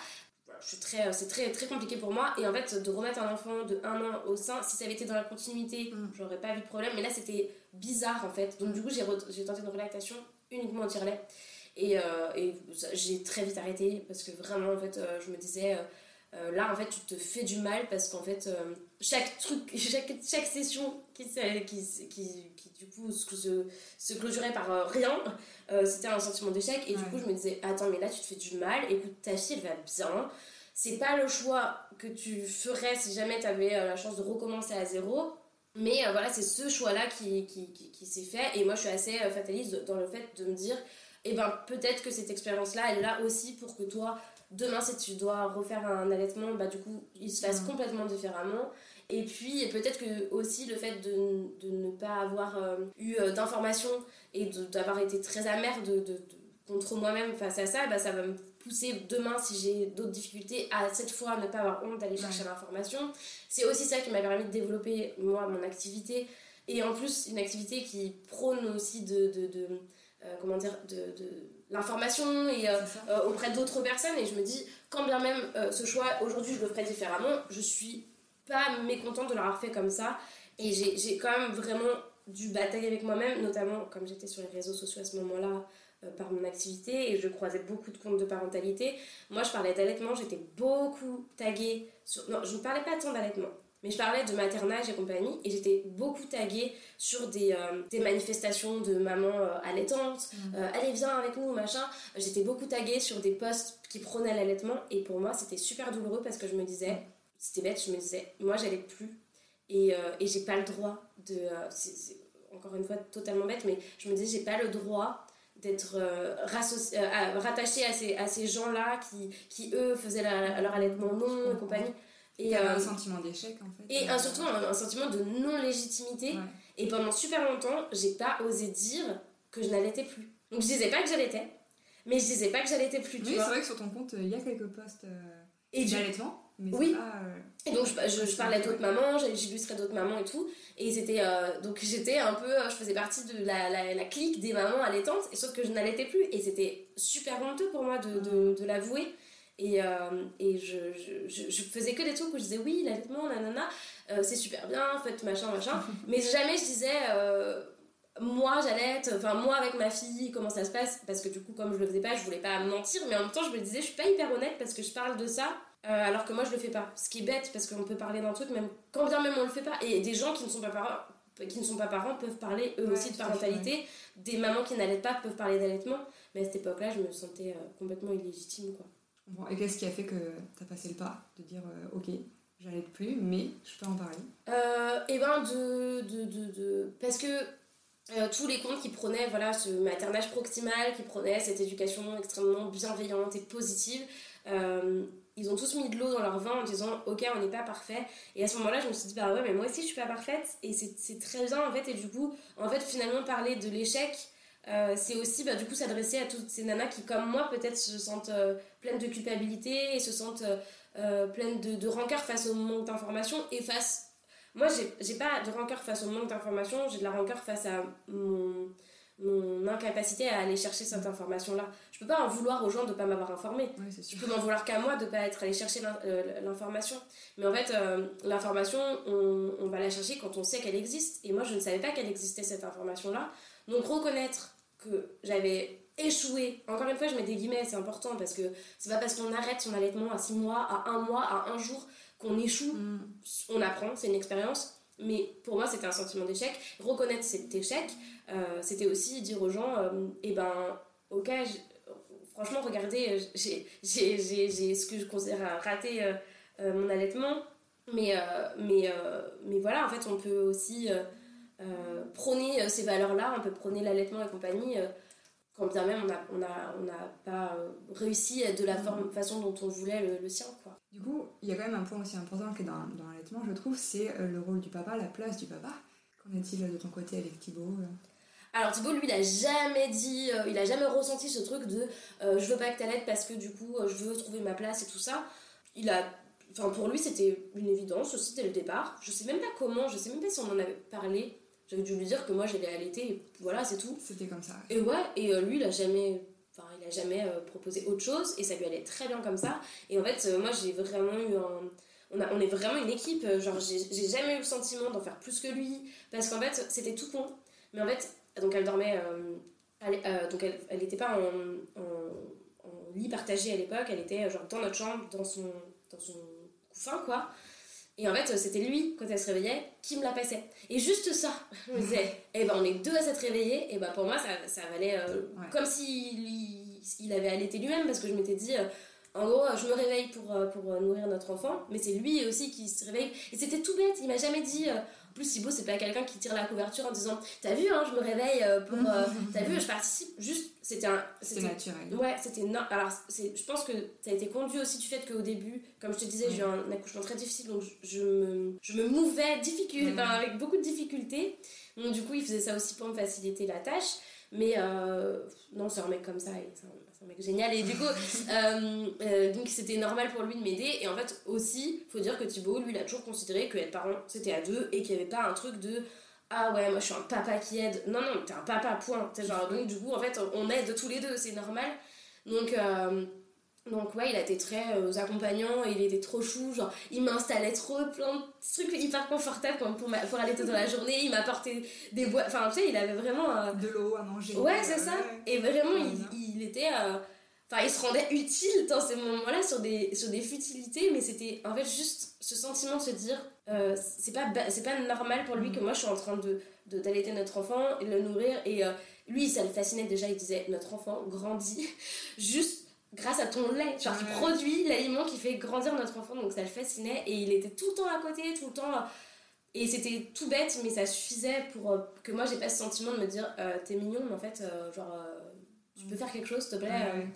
C'est très, très, très compliqué pour moi. Et en fait, de remettre un enfant de 1 an au sein, si ça avait été dans la continuité, mm. j'aurais pas eu de problème. Mais là, c'était bizarre en fait. Donc, du coup, j'ai tenté une relactation uniquement en tire-lait. Et, et j'ai très vite arrêté parce que vraiment, en fait, je me disais euh, là, en fait, tu te fais du mal parce qu'en fait, euh, chaque truc, chaque, chaque session qui, qui, qui, qui du coup se, se clôturait par euh, rien, c'était un sentiment d'échec. Et du coup, je me disais, attends, mais là, tu te fais du mal. Écoute, ta fille, elle va bien. C'est pas le choix que tu ferais si jamais tu avais la chance de recommencer à zéro. Mais voilà, c'est ce choix-là qui, qui, qui, s'est fait. Et moi, je suis assez fataliste dans le fait de me dire, eh ben, peut-être que cette expérience-là, elle est là aussi pour que toi, demain si tu dois refaire un allaitement bah du coup il se fasse complètement différemment. Et puis peut-être que aussi le fait de, de ne pas avoir euh, eu euh, d'informations et d'avoir été très amère de, de, contre moi-même face à ça bah ça va me pousser demain si j'ai d'autres difficultés à cette fois ne pas avoir honte d'aller chercher l'information. C'est aussi ça qui m'a permis de développer moi mon activité. Et en plus une activité qui prône aussi de, de euh, comment dire de l'information et euh, euh, auprès d'autres personnes. Et je me dis quand bien même euh, ce choix aujourd'hui je le ferais différemment je suis pas mécontente de l'avoir fait comme ça. Et j'ai quand même vraiment dû batailler avec moi-même notamment comme j'étais sur les réseaux sociaux à ce moment-là par mon activité. Et je croisais beaucoup de comptes de parentalité. Moi je parlais d'allaitement. J'étais beaucoup taguée sur... non je ne parlais pas tant d'allaitement mais je parlais de maternage et compagnie et j'étais beaucoup taguée sur des, euh, des manifestations de mamans euh, allaitantes. Mmh. Euh, allez, viens avec nous, machin. J'étais beaucoup taguée sur des posts qui prônaient l'allaitement et pour moi, c'était super douloureux parce que je me disais, c'était bête, je me disais, moi, j'allais plus et, et j'ai pas le droit de. c'est encore une fois totalement bête, mais je me disais, j'ai pas le droit d'être rattaché à ces, à ces gens-là qui, qui, eux, faisaient leur allaitement non et compagnie. Et un euh, sentiment d'échec en fait. Et un, surtout un, sentiment de non-légitimité. Et pendant super longtemps, j'ai pas osé dire que je n'allaitais plus. Donc je disais pas que j'allaitais, mais je disais pas que j'allaitais plus. Oui, c'est vrai que sur ton compte, il y a quelques posts euh, d'allaitement. Mais oui. Euh, et donc je, je, parlais d'autres mamans, j'illustrais d'autres mamans et tout. Et c'était. donc j'étais un peu. Je faisais partie de la, la, la, clique des mamans allaitantes, et sauf que je n'allaitais plus. Et c'était super honteux pour moi de, de, de l'avouer. Et, euh, et je, je, je, faisais que des trucs où je disais oui, l'allaitement, nanana, euh, c'est super bien, faites machin, machin. mais jamais je disais euh, moi j'allaite, enfin moi avec ma fille, comment ça se passe? Parce que du coup, comme je le faisais pas, je voulais pas mentir, mais en même temps, je me disais, je suis pas hyper honnête parce que je parle de ça. alors que moi je le fais pas. Ce qui est bête parce qu'on peut parler d'un truc même quand bien même on le fait pas. Et des gens qui ne sont pas parents, qui ne sont pas parents peuvent parler eux aussi de parentalité. Des mamans qui n'allaitent pas peuvent parler d'allaitement. Mais à cette époque-là, je me sentais complètement illégitime quoi. Et qu'est-ce qui a fait que tu as passé le pas de dire euh, ok, j'allais plus, mais je peux en parler? Euh, eh ben de, de, de, Parce que euh, tous les comptes qui prenaient voilà, ce maternage proximal, qui prenaient cette éducation extrêmement bienveillante et positive, ils ont tous mis de l'eau dans leur vin en disant ok on n'est pas parfait. Et à ce moment là je me suis dit bah ouais mais moi aussi je suis pas parfaite. Et c'est très bien en fait. Et du coup en fait finalement parler de l'échec euh, c'est aussi bah, du coup s'adresser à toutes ces nanas qui comme moi peut-être se sentent euh, pleines de culpabilité et se sentent euh, pleines de, de rancœur face au manque d'informations et face moi j'ai pas de rancœur face au manque d'informations j'ai de la rancœur face à mon mon incapacité à aller chercher cette information-là. Je peux pas en vouloir aux gens de pas m'avoir informé. je peux m'en vouloir qu'à moi de pas être allé chercher l'information. Mais en fait, l'information, on, on, va la chercher quand on sait qu'elle existe. Et moi, je ne savais pas qu'elle existait cette information-là. Donc reconnaître que j'avais échoué, encore une fois, je mets des guillemets, c'est important parce que c'est pas parce qu'on arrête son allaitement à 6 mois, à 1 mois, à un jour qu'on échoue. Mm. On apprend, c'est une expérience. Mais pour moi, c'était un sentiment d'échec. Reconnaître cet échec, euh, c'était aussi dire aux gens, euh, eh ben, ok, franchement, regardez, j'ai ce que je considère rater euh, mon allaitement. Mais, mais, mais voilà, en fait, on peut aussi prôner ces valeurs-là, on peut prôner l'allaitement et compagnie quand bien même on n'a on a, on a pas réussi de la forme, façon dont on voulait le, le, sien. Quoi. Du coup, il y a quand même un point aussi important que dans, dans l'allaitement, je trouve, c'est le rôle du papa, la place du papa. Qu'en est-il de ton côté avec Thibaut alors Thibaut, lui, il a jamais dit, euh, il a jamais ressenti ce truc de euh, je veux pas que t'allaites parce que du coup euh, je veux trouver ma place et tout ça. Il a, enfin pour lui c'était une évidence aussi dès le départ. Je sais même pas comment, je sais même pas si on en avait parlé. J'avais dû lui dire que moi j'allais allaiter et voilà c'est tout. C'était comme ça. Et ouais, et lui il a jamais, enfin il a jamais proposé autre chose et ça lui allait très bien comme ça. Et en fait moi j'ai vraiment eu un on, a, on, est vraiment une équipe, genre j'ai jamais eu le sentiment d'en faire plus que lui, parce qu'en fait c'était tout con, mais en fait donc elle dormait. Euh, euh, donc elle n'était pas en, lit partagé à l'époque, elle était genre dans notre chambre, dans son, dans son couffin, quoi. Et en fait, c'était lui, quand elle se réveillait, qui me la passait. Et juste ça, je me disais, eh ben on est deux à s'être réveillés, et ben pour moi, ça, ça valait euh, comme s'il il avait allaité lui-même, parce que je m'étais dit, en gros, je me réveille pour, pour nourrir notre enfant, mais c'est lui aussi qui se réveille. Et c'était tout bête, il m'a jamais dit, plus Sibo c'est pas quelqu'un qui tire la couverture en disant t'as vu hein, je me réveille euh, pour euh, t'as vu je participe. Juste c'était un c'était naturel. Ouais c'était non alors je pense que ça a été conduit aussi du fait qu'au début comme je te disais j'ai eu un accouchement très difficile donc je, me je me mouvais difficile, avec beaucoup de difficultés. Donc du coup il faisait ça aussi pour me faciliter la tâche. Mais euh, non c'est un mec comme ça et c'est un mec génial. Et du coup euh, euh, donc c'était normal pour lui de m'aider. Et en fait aussi faut dire que Thibaut lui il a toujours considéré que être parent c'était à deux et qu'il n'y avait pas un truc de ah ouais moi je suis un papa qui aide. Non non t'es un papa point. Genre donc du coup en fait on aide tous les deux c'est normal. Donc euh, donc ouais, il a été très euh, accompagnant, il était trop chou, genre il m'installait trop plein de trucs hyper confortables pour, pour aller dans la journée, il m'apportait des boîtes, enfin tu sais, il avait vraiment... Euh, de l'eau à manger. Ouais, c'est ça, et vraiment il, il, était... Euh, enfin, il se rendait utile dans ces moments-là sur des, sur des futilités, mais c'était en fait juste ce sentiment de se dire, c'est pas, c'est pas normal pour lui que mm. moi je suis en train de d'allaiter notre enfant et le nourrir, et lui ça le fascinait déjà, il disait, notre enfant grandit juste grâce à ton lait. Genre, tu produis l'aliment qui fait grandir notre enfant, donc ça le fascinait. Et il était tout le temps à côté, tout le temps. Et c'était tout bête, mais ça suffisait pour euh, que moi j'ai pas ce sentiment de me dire euh, t'es mignon, mais en fait, euh, genre, tu peux faire quelque chose, s'il te plaît.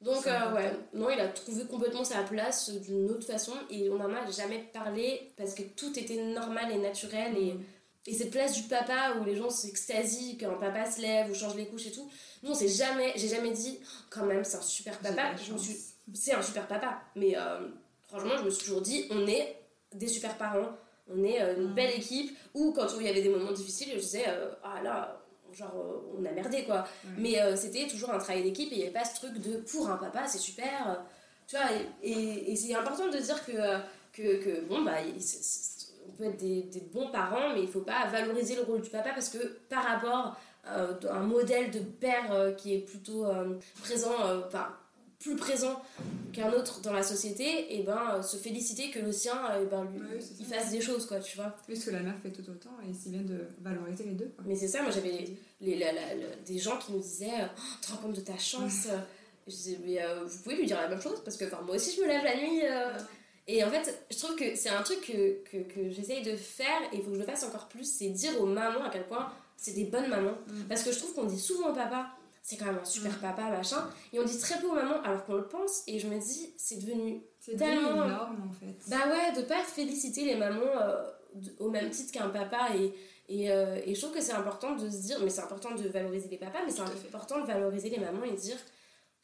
Donc, ouais, non, il a trouvé complètement sa place d'une autre façon et on n'en a jamais parlé parce que tout était normal et naturel et mm. Et cette place du papa où les gens s'extasient quand un papa se lève ou change les couches et tout, nous on s'est jamais, j'ai jamais dit quand même c'est un super papa. Je me suis, c'est un super papa. Mais euh, franchement, je me suis toujours dit on est des super parents, on est euh, une mm. belle équipe. Ou quand il y avait des moments difficiles, je disais euh, ah là, genre on a merdé quoi. Mais c'était toujours un travail d'équipe et il n'y avait pas ce truc de pour un papa c'est super. tu vois, et, et, c'est important de dire que, que, que bon bah on peut être des, bons parents, mais il ne faut pas valoriser le rôle du papa parce que par rapport euh, à un modèle de père euh, qui est plutôt euh, présent, enfin plus présent qu'un autre dans la société, et ben se féliciter que le sien, et ben, lui, il fasse des choses, quoi, tu vois. Puisque la mère fait tout autant, et c'est bien de valoriser les deux. Mais c'est ça, moi j'avais des gens qui nous disaient oh, Tu te rends compte de ta chance Je disais Mais vous pouvez lui dire la même chose, parce que moi aussi je me lève la nuit. Et en fait, je trouve que c'est un truc que, que, que j'essaye de faire et il faut que je le fasse encore plus, c'est dire aux mamans à quel point c'est des bonnes mamans. Mm. Parce que je trouve qu'on dit souvent au papa c'est quand même un super papa, machin. Et on dit très peu aux mamans, alors qu'on le pense, et je me dis, c'est devenu Tellement- énorme en fait. bah ouais, de pas féliciter les mamans euh, au même titre qu'un papa et, et, euh, et je trouve que c'est important de se dire, mais c'est important de valoriser les papas, mais c'est important de valoriser les mamans et de dire,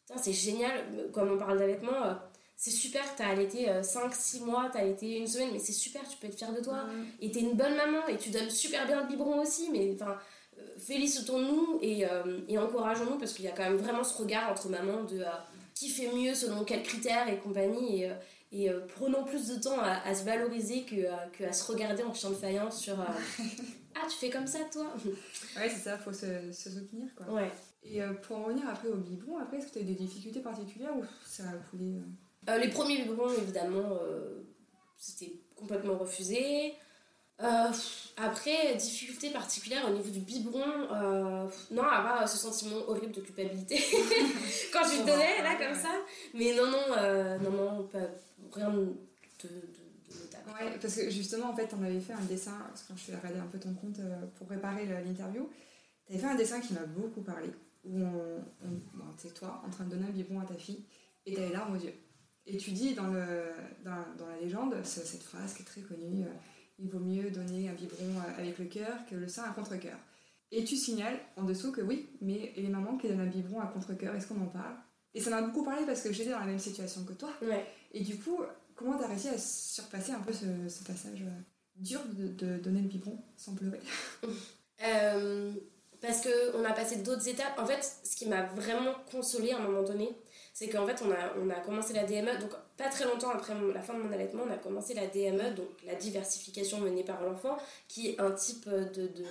putain c'est génial, comme on parle d'allaitement, euh, c'est super, t'as allaité 5-6 mois, t'as allaité une semaine, mais c'est super, tu peux être fière de toi. Mm. Et t'es une bonne maman et tu donnes super bien le biberon aussi, mais enfin, euh, félicitons-nous et, euh, et encourageons-nous parce qu'il y a quand même vraiment ce regard entre mamans de euh, qui fait mieux selon quels critères et compagnie. Et, euh, et euh, prenons plus de temps à, à se valoriser que, euh, que à se regarder en chien de faïence sur euh, Ah, tu fais comme ça toi? Ouais, c'est ça, faut se, se soutenir quoi. Ouais. Et euh, pour en revenir après au biberon, après, est-ce que tu as eu des difficultés particulières ou ça a coulé euh, les premiers biberons, évidemment, euh, c'était complètement refusé. Euh, après, difficulté particulière au niveau du biberon, non, part ce sentiment horrible de culpabilité quand je le donnais, là, comme ça. Mais non, non, non, non, pas, rien de, de, de notable. Ouais, parce que justement, en fait, on avait fait un dessin, parce que quand je suis regardé un peu ton compte euh, pour préparer l'interview, tu avais fait un dessin qui m'a beaucoup parlé, où on, on- bon, c'est toi en train de donner un biberon à ta fille, et tu as les larmes aux yeux. Et tu dis dans, le, dans, dans la légende, ce- cette phrase qui est très connue, euh, il vaut mieux donner un biberon euh, avec le cœur que le sein à contre-cœur. Et tu signales en dessous que oui, mais les mamans qui donnent un biberon à contre-cœur, est-ce qu'on en parle? Et ça m'a beaucoup parlé parce que j'étais dans la même situation que toi. Ouais. Et du coup, comment t'as réussi à surpasser un peu ce, ce passage euh, dur de, de donner le biberon sans pleurer? Euh, parce qu'on a passé d'autres étapes. En fait, ce qui m'a vraiment consolée à un moment donné, c'est qu'en fait, on a, on a commencé la DME, donc pas très longtemps après mon- la fin de mon allaitement, on a commencé la DME, donc la diversification menée par l'enfant, qui est un type de, de,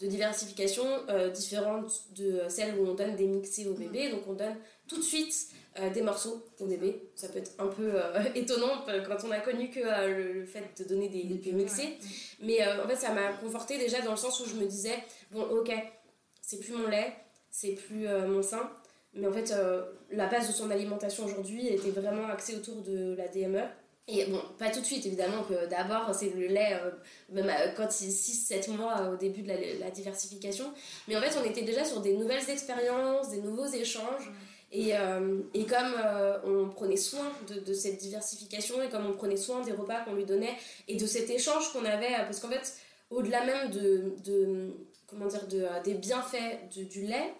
de diversification euh, différente de celle où on donne des mixés au bébé. Donc on donne tout de suite euh, des morceaux au bébé. Ça peut être un peu euh, étonnant quand on a connu que le, le fait de donner des, des mixés. Mais en fait, ça m'a confortée déjà dans le sens où je me disais, bon, ok, c'est plus mon lait, c'est plus mon sein. Mais en fait, euh, la base de son alimentation aujourd'hui était vraiment axée autour de la DME. Et bon, pas tout de suite, évidemment, que d'abord, c'est le lait, euh, même euh, quand il 6-7 mois au début de la, diversification. Mais en fait, on était déjà sur des nouvelles expériences, des nouveaux échanges. Et, et comme on prenait soin de, cette diversification et comme on prenait soin des repas qu'on lui donnait et de cet échange qu'on avait, parce qu'en fait, au-delà même de, de, comment dire, de, des bienfaits du lait,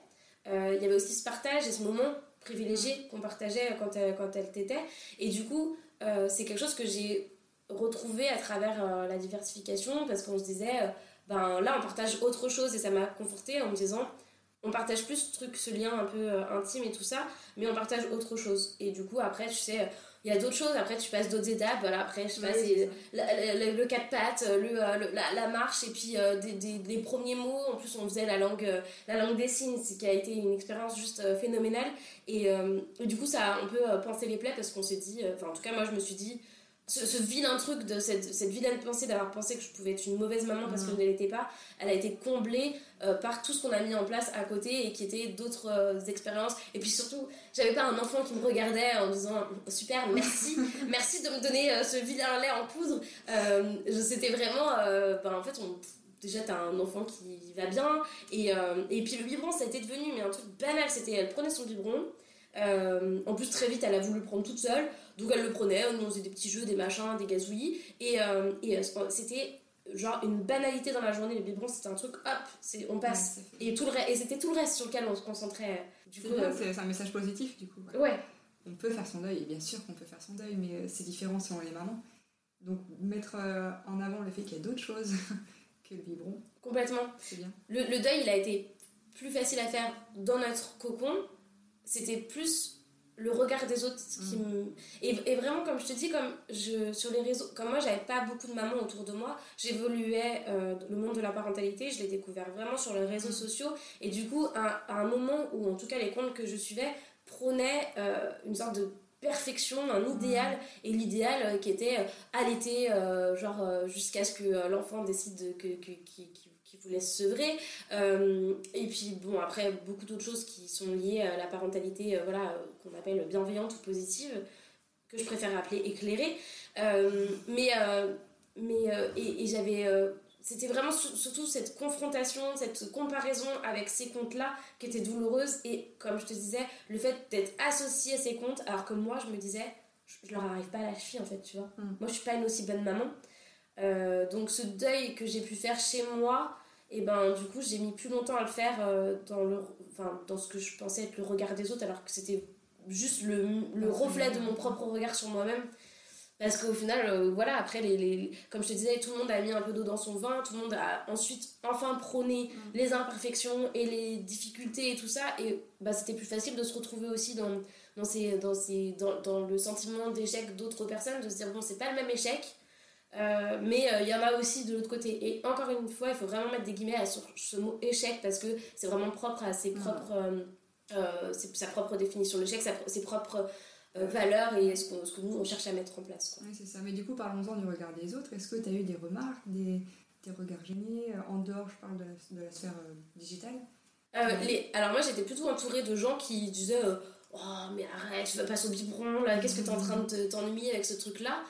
il y avait aussi ce partage et ce moment privilégié qu'on partageait quand elle, quand elle t'était. Et du coup, euh, c'est quelque chose que j'ai retrouvé à travers euh, la diversification parce qu'on se disait, euh, ben là, on partage autre chose et ça m'a conforté en me disant, on partage plus ce truc, ce lien un peu euh, intime et tout ça, mais on partage autre chose. Et du coup, après, tu sais, il y a d'autres choses, après, tu passes d'autres étapes. Voilà, après, je sais pas, Ouais, c'est c'est ça. la- la- le quatre pattes, le, euh, le- la, la marche, et puis euh, des, des, premiers mots. En plus, on faisait la langue, euh, la langue des signes, ce qui a été une expérience juste euh, phénoménale. Et, et du coup, ça a un peu pensé les plaies parce qu'on s'est dit, enfin, en tout cas, moi, je me suis dit, ce, ce vilain truc, de cette, cette vilaine pensée d'avoir pensé que je pouvais être une mauvaise maman parce que je Mhm. ne l'étais pas, elle a été comblée euh, par tout ce qu'on a mis en place à côté et qui étaient d'autres euh, expériences. Et puis surtout, j'avais pas un enfant qui me regardait en disant super, merci, merci de me donner euh, ce vilain lait en poudre. Euh, je- C'était vraiment, ben, en fait, on, déjà t'as un enfant qui va bien et, et puis le biberon ça a été devenu mais un truc banal c'était elle prenait son biberon en plus très vite elle a voulu le prendre toute seule donc elle le prenait nous on faisait des petits jeux des machins des gazouillis et, euh, et euh, c'était genre une banalité dans la journée le biberon c'était un truc hop c'est on passe Ouais, et tout le et c'était tout le reste sur lequel on se concentrait du C'est coup euh, c'est un message positif du coup. voilà. ouais On peut faire son deuil, et bien sûr qu'on peut faire son deuil, mais c'est différent selon les mamans. Donc mettre euh, en avant le fait qu'il y a d'autres choses que le biberon, complètement c'est bien. le, le deuil, il a été plus facile à faire dans notre cocon. C'était plus le regard des autres qui me... Et, et vraiment, comme je te dis, comme je, sur les réseaux, comme moi, j'avais pas beaucoup de mamans autour de moi, j'évoluais euh, le monde de la parentalité, je l'ai découvert vraiment sur les réseaux sociaux. Et du coup, à, à un moment où, en tout cas, les comptes que je suivais prônaient euh, une sorte de perfection, un idéal, et l'idéal euh, qui était allaiter, euh, genre jusqu'à ce que l'enfant décide de- que, vous laisse sevrer. Euh, et puis bon, après, beaucoup d'autres choses qui sont liées à la parentalité, euh, voilà, euh, qu'on appelle bienveillante ou positive, que je préfère appeler éclairée. Euh, mais mais et, et j'avais c'était vraiment surtout cette confrontation, cette comparaison avec ces comptes-là qui était douloureuse. Et comme je te disais, le fait d'être associé à ces comptes, alors que moi, je me disais, je, leur arrive pas à la cheville en fait, tu vois. Mm. Moi, je suis pas une aussi bonne maman. Euh, donc, ce deuil que j'ai pu faire chez moi, et ben du coup, j'ai mis plus longtemps à le faire euh, dans, le, enfin, dans ce que je pensais être le regard des autres, alors que c'était juste le, le reflet de mon propre regard sur moi-même. Parce qu'au final, euh, voilà, après, les, les, comme je te disais, tout le monde a mis un peu d'eau dans son vin, tout le monde a ensuite enfin prôné mm. les imperfections et les difficultés et tout ça. Et bah, c'était plus facile de se retrouver aussi dans, dans, ces, dans, ces, dans, dans le sentiment d'échec d'autres personnes, de se dire, bon, c'est pas le même échec, euh, mais euh, il y en a aussi de l'autre côté. Et encore une fois, il faut vraiment mettre des guillemets sur ce mot échec parce que c'est vraiment propre à ses mm. propres. c'est sa propre définition. L'échec, ses propres euh, valeurs et ce, ce, que nous on cherche à mettre en place. Oui, c'est ça. Mais du coup, parlons-en du regard des autres. Est-ce que tu as eu des remarques, des, des regards gênés euh, en dehors, je parle de la, de la sphère euh, digitale? Les... Alors, moi j'étais plutôt entourée de gens qui disaient Oh, mais arrête, tu vas passer au biberon là, qu'est-ce que tu es en train de t'ennuyer avec ce truc là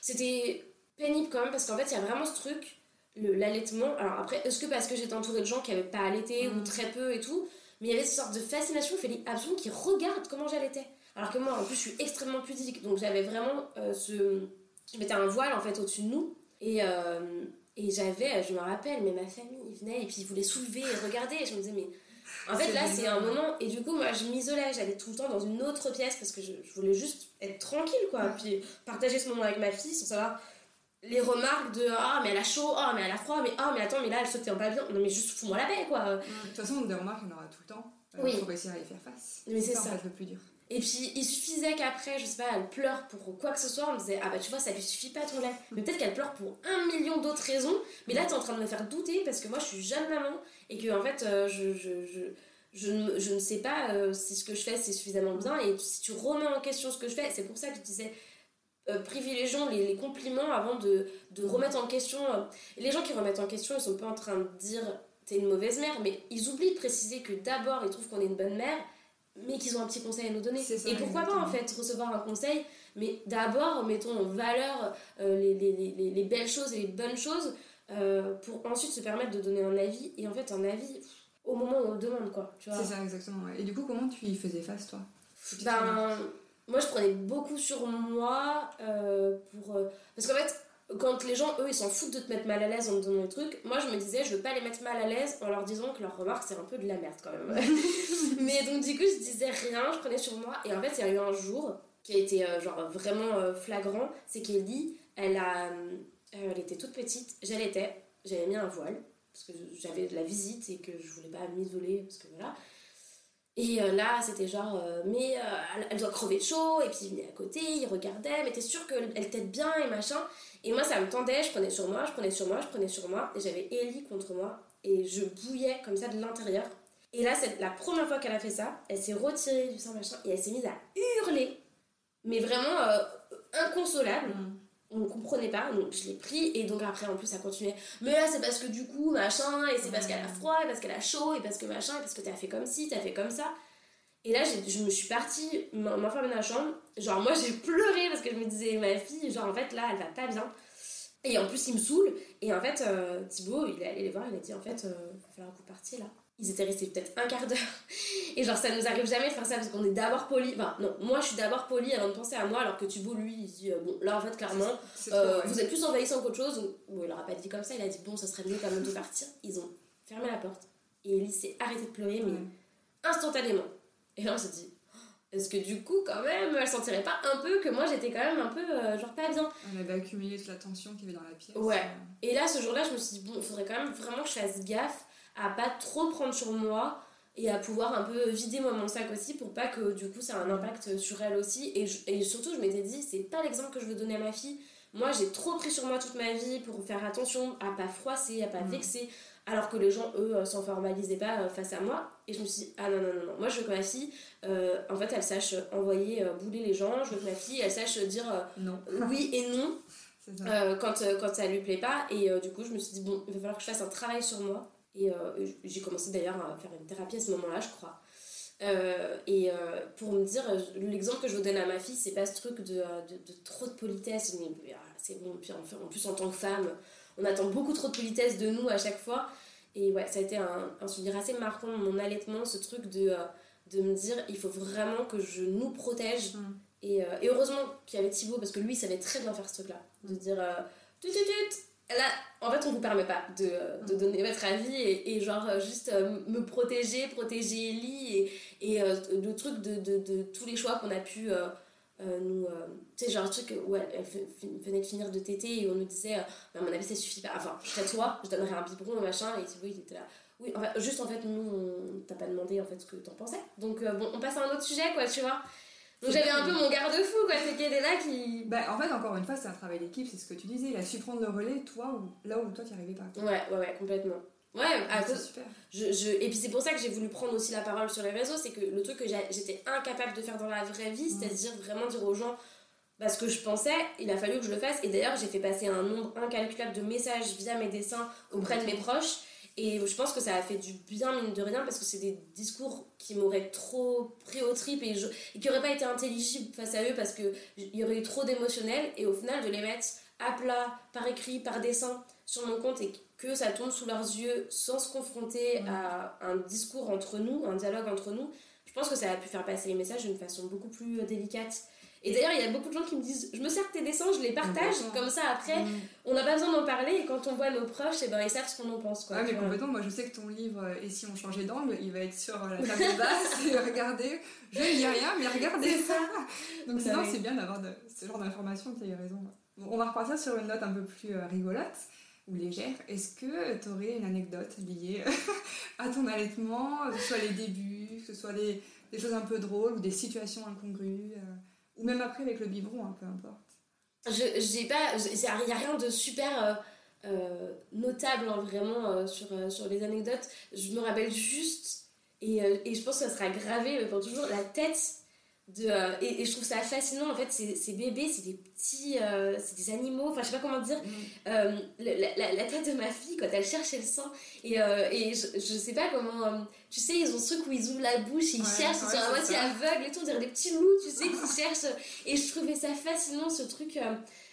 C'était pénible quand même parce qu'en fait, il y a vraiment ce truc, l'allaitement. Alors, après, est-ce que parce que j'étais entourée de gens qui n'avaient pas allaité ou mm. très peu et tout mais il y avait cette sorte de fascination, il fallait absolument qu'ils regardent comment j'allaitais. Alors que moi, en plus, je suis extrêmement pudique, donc j'avais vraiment euh, ce. Je mettais un voile en fait au-dessus de nous, et, euh, et j'avais, je me rappelle, mais ma famille, ils venaient et puis ils voulaient soulever et regarder, et je me disais, mais. En fait, là, c'est un moment, et du coup, moi, je m'isolais, j'allais tout le temps dans une autre pièce parce que je, voulais juste être tranquille, quoi. Puis partager ce moment avec ma fille sans savoir les remarques de ah mais elle a chaud ah mais elle a froid mais ah mais attends mais là elle se tient pas bien non mais juste fous-moi la paix quoi. De toute façon des remarques il y en aura tout le temps il euh, oui. faut réussir à y faire face. Mais c'est ça, le plus dur. Et puis il suffisait qu'après je sais pas elle pleure pour quoi que ce soit on me disait ah bah tu vois ça lui suffit pas ton lait mais peut-être qu'elle pleure pour un million d'autres raisons mais là t'es en train de me faire douter parce que moi je suis jeune maman et que en fait euh, je, je, je je ne, je ne, sais pas euh, si ce que je fais c'est suffisamment bien et si tu remets en question ce que je fais c'est pour ça que je disais euh, privilégions les, compliments avant de, de, remettre en question. Euh, les gens qui remettent en question, ils sont pas en train de dire t'es une mauvaise mère, mais ils oublient de préciser que d'abord ils trouvent qu'on est une bonne mère, mais qu'ils ont un petit conseil à nous donner. et pourquoi pas en fait recevoir un conseil, mais d'abord mettons en valeur les, les, les, les, belles choses et les bonnes choses pour ensuite se permettre de donner un avis, et en fait un avis au moment où on le demande quoi. C'est ça exactement. Et du coup comment tu y faisais face toi? Ben moi je prenais beaucoup sur moi euh, pour euh, parce qu'en fait quand les gens eux ils s'en foutent de te mettre mal à l'aise en te donnant des trucs moi je me disais je veux pas les mettre mal à l'aise en leur disant que leur remarque c'est un peu de la merde quand même mais donc du coup je disais rien je prenais sur moi et en fait il y a eu un jour qui a été euh, genre vraiment flagrant c'est qu'Ellie elle a elle était toute petite j'allaitais j'avais mis un voile parce que j'avais de la visite et que je voulais pas m'isoler parce que voilà et euh, là, c'était genre, euh, mais euh, elle doit crever de chaud, et puis il venait à côté, il regardait, mais t'es sûr qu'elle t'aide bien et machin. Et moi, ça me tendait, je prenais sur moi, je prenais sur moi, je prenais sur moi, et j'avais Ellie contre moi, et je bouillais comme ça de l'intérieur. Et là, c'est la première fois qu'elle a fait ça, elle s'est retirée du sein machin, et elle s'est mise à hurler, mais vraiment inconsolable. Mm on ne comprenait pas, donc je l'ai pris et donc après en plus ça continuait. Mais là c'est parce que du coup machin et c'est parce qu'elle a froid et parce qu'elle a chaud et parce que machin et parce que t'as fait comme ci, t'as fait comme ça. Et là je me suis partie m'enfermer dans la chambre, genre moi j'ai pleuré parce que je me disais ma fille genre en fait là elle va pas bien. Et en plus il me saoule et en fait euh, Thibaut il est allé les voir, il a dit en fait euh, il va falloir que vous partiez là ils étaient restés peut-être un quart d'heure. Et genre, ça nous arrive jamais de faire ça parce qu'on est d'abord poli. Enfin, non, moi je suis d'abord poli avant de penser à moi, alors que Thibaut, lui, il dit euh, Bon, là en fait, clairement, euh, vous êtes plus envahissant qu'autre chose. Bon, il aura pas dit comme ça, il a dit Bon, ça serait mieux quand même de partir. Ils ont fermé la porte. Et Ellie s'est arrêtée de pleurer, mais instantanément. Et là, on s'est dit est-ce que du coup, quand même, elle sentirait pas un peu que moi j'étais quand même un peu euh, genre pas bien? Elle avait accumulé toute la tension qu'il y avait dans la pièce. Ouais. Et là, ce jour-là, je me suis dit Bon, il faudrait quand même vraiment que je fasse gaffe à pas trop prendre sur moi et à pouvoir un peu vider moi mon sac aussi pour pas que du coup ça ait un impact sur elle aussi. Et, et surtout je m'étais dit c'est pas l'exemple que je veux donner à ma fille. Moi j'ai trop pris sur moi toute ma vie pour faire attention à pas froisser à pas mm. vexer alors que les gens eux euh, s'en formalisaient pas euh, face à moi. Et je me suis dit ah non non non non. Moi je veux que ma fille euh, en fait elle sache envoyer bouler les gens. Je veux que ma fille elle sache dire non. oui et non quand, quand ça lui plaît pas. Et du coup je me suis dit bon il va falloir que je fasse un travail sur moi et euh, j'ai commencé d'ailleurs à faire une thérapie à ce moment-là, je crois. Euh, et euh, pour me dire, l'exemple que je vous donne à ma fille, c'est pas ce truc de, de, trop de politesse, mais ah, c'est bon, puis en, plus en tant que femme, on attend beaucoup trop de politesse de nous à chaque fois. Et ouais, ça a été un, un souvenir assez marquant, mon allaitement, ce truc de, de me dire il faut vraiment que je nous protège. Mm. Et, euh, et heureusement qu'il y avait Thibaut, parce que lui, il savait très bien faire ce truc-là. De dire euh, tut, tut, tut. Là, en fait, on vous permet pas de, de donner votre avis et, genre euh, juste euh, me protéger, protéger Ellie et, euh, le truc de, de, tous les choix qu'on a pu nous. tu sais, genre un truc où elle, venait de finir de téter et on nous disait, à mon avis, ça suffit pas. Enfin, je serais toi, je donnerais un biberon, machin, et Thibaut, il était là. Oui, enfin, juste en fait, nous, on t'a pas demandé en fait ce que t'en pensais. Donc, bon, on passe à un autre sujet, quoi, tu vois. Donc, j'avais un peu mon garde-fou, quoi, c'est qu'elle est là qui. Bah, en fait, encore une fois, c'est un travail d'équipe, c'est ce que tu disais. Il a su prendre le relais, toi, là où toi, tu n'y arrivais pas. Ouais, ouais, ouais, complètement. Ouais, à c'est cause, super. Je, je- Et puis c'est pour ça que j'ai voulu prendre aussi la parole sur les réseaux, c'est que le truc que j'étais incapable de faire dans la vraie vie, c'est-à-dire vraiment dire aux gens bah, ce que je pensais, il a fallu que je le fasse. Et d'ailleurs, j'ai fait passer un nombre incalculable de messages via mes dessins auprès de mes proches. Et je pense que ça a fait du bien, mine de rien, parce que c'est des discours qui m'auraient trop pris au trip et, je- et qui n'auraient pas été intelligibles face à eux parce qu'il y aurait eu trop d'émotionnel. Et au final, de les mettre à plat, par écrit, par dessin, sur mon compte et que ça tombe sous leurs yeux sans se confronter à un discours entre nous, un dialogue entre nous, je pense que ça a pu faire passer les messages d'une façon beaucoup plus euh, délicate. Et d'ailleurs, il y a beaucoup de gens qui me disent Je me sers de tes dessins, je les partage, comme ça après, Mm. on n'a pas besoin d'en parler et quand on voit nos proches, eh ben, ils savent ce qu'on en pense. Quoi, Ouais, mais vois. complètement. Moi, je sais que ton livre, euh, Et si on changeait d'angle, il va être sur euh, la table basse et regardez, je ne dis rien, mais regardez ça. Donc, c'est non, oui. c'est bien d'avoir ce genre d'informations, tu as eu raison. Bon, on va repartir sur une note un peu plus euh, rigolote ou légère. Est-ce que tu aurais une anecdote liée à ton allaitement, que ce soit les débuts, que ce soit des, des choses un peu drôles ou des situations incongrues, euh, ou même après avec le biberon, hein, peu importe. Je j'ai pas. Il n'y a rien de super euh, euh, notable hein, vraiment euh, sur, sur les anecdotes. Je me rappelle juste, et, et je pense que ça sera gravé pour toujours, la tête de. euh, et, et je trouve ça fascinant en fait, ces, ces bébés, c'est des petits. euh, c'est des animaux, enfin je sais pas comment dire. Euh, la, la- la tête de ma fille quand elle cherchait le sang et, et je, je sais pas comment tu sais ils ont ce truc où ils ouvrent la bouche et ils Ouais, cherchent ils ouais, sont à moitié aveugles et tout on dirait des petits loups tu sais qui cherchent et je trouvais ça fascinant ce truc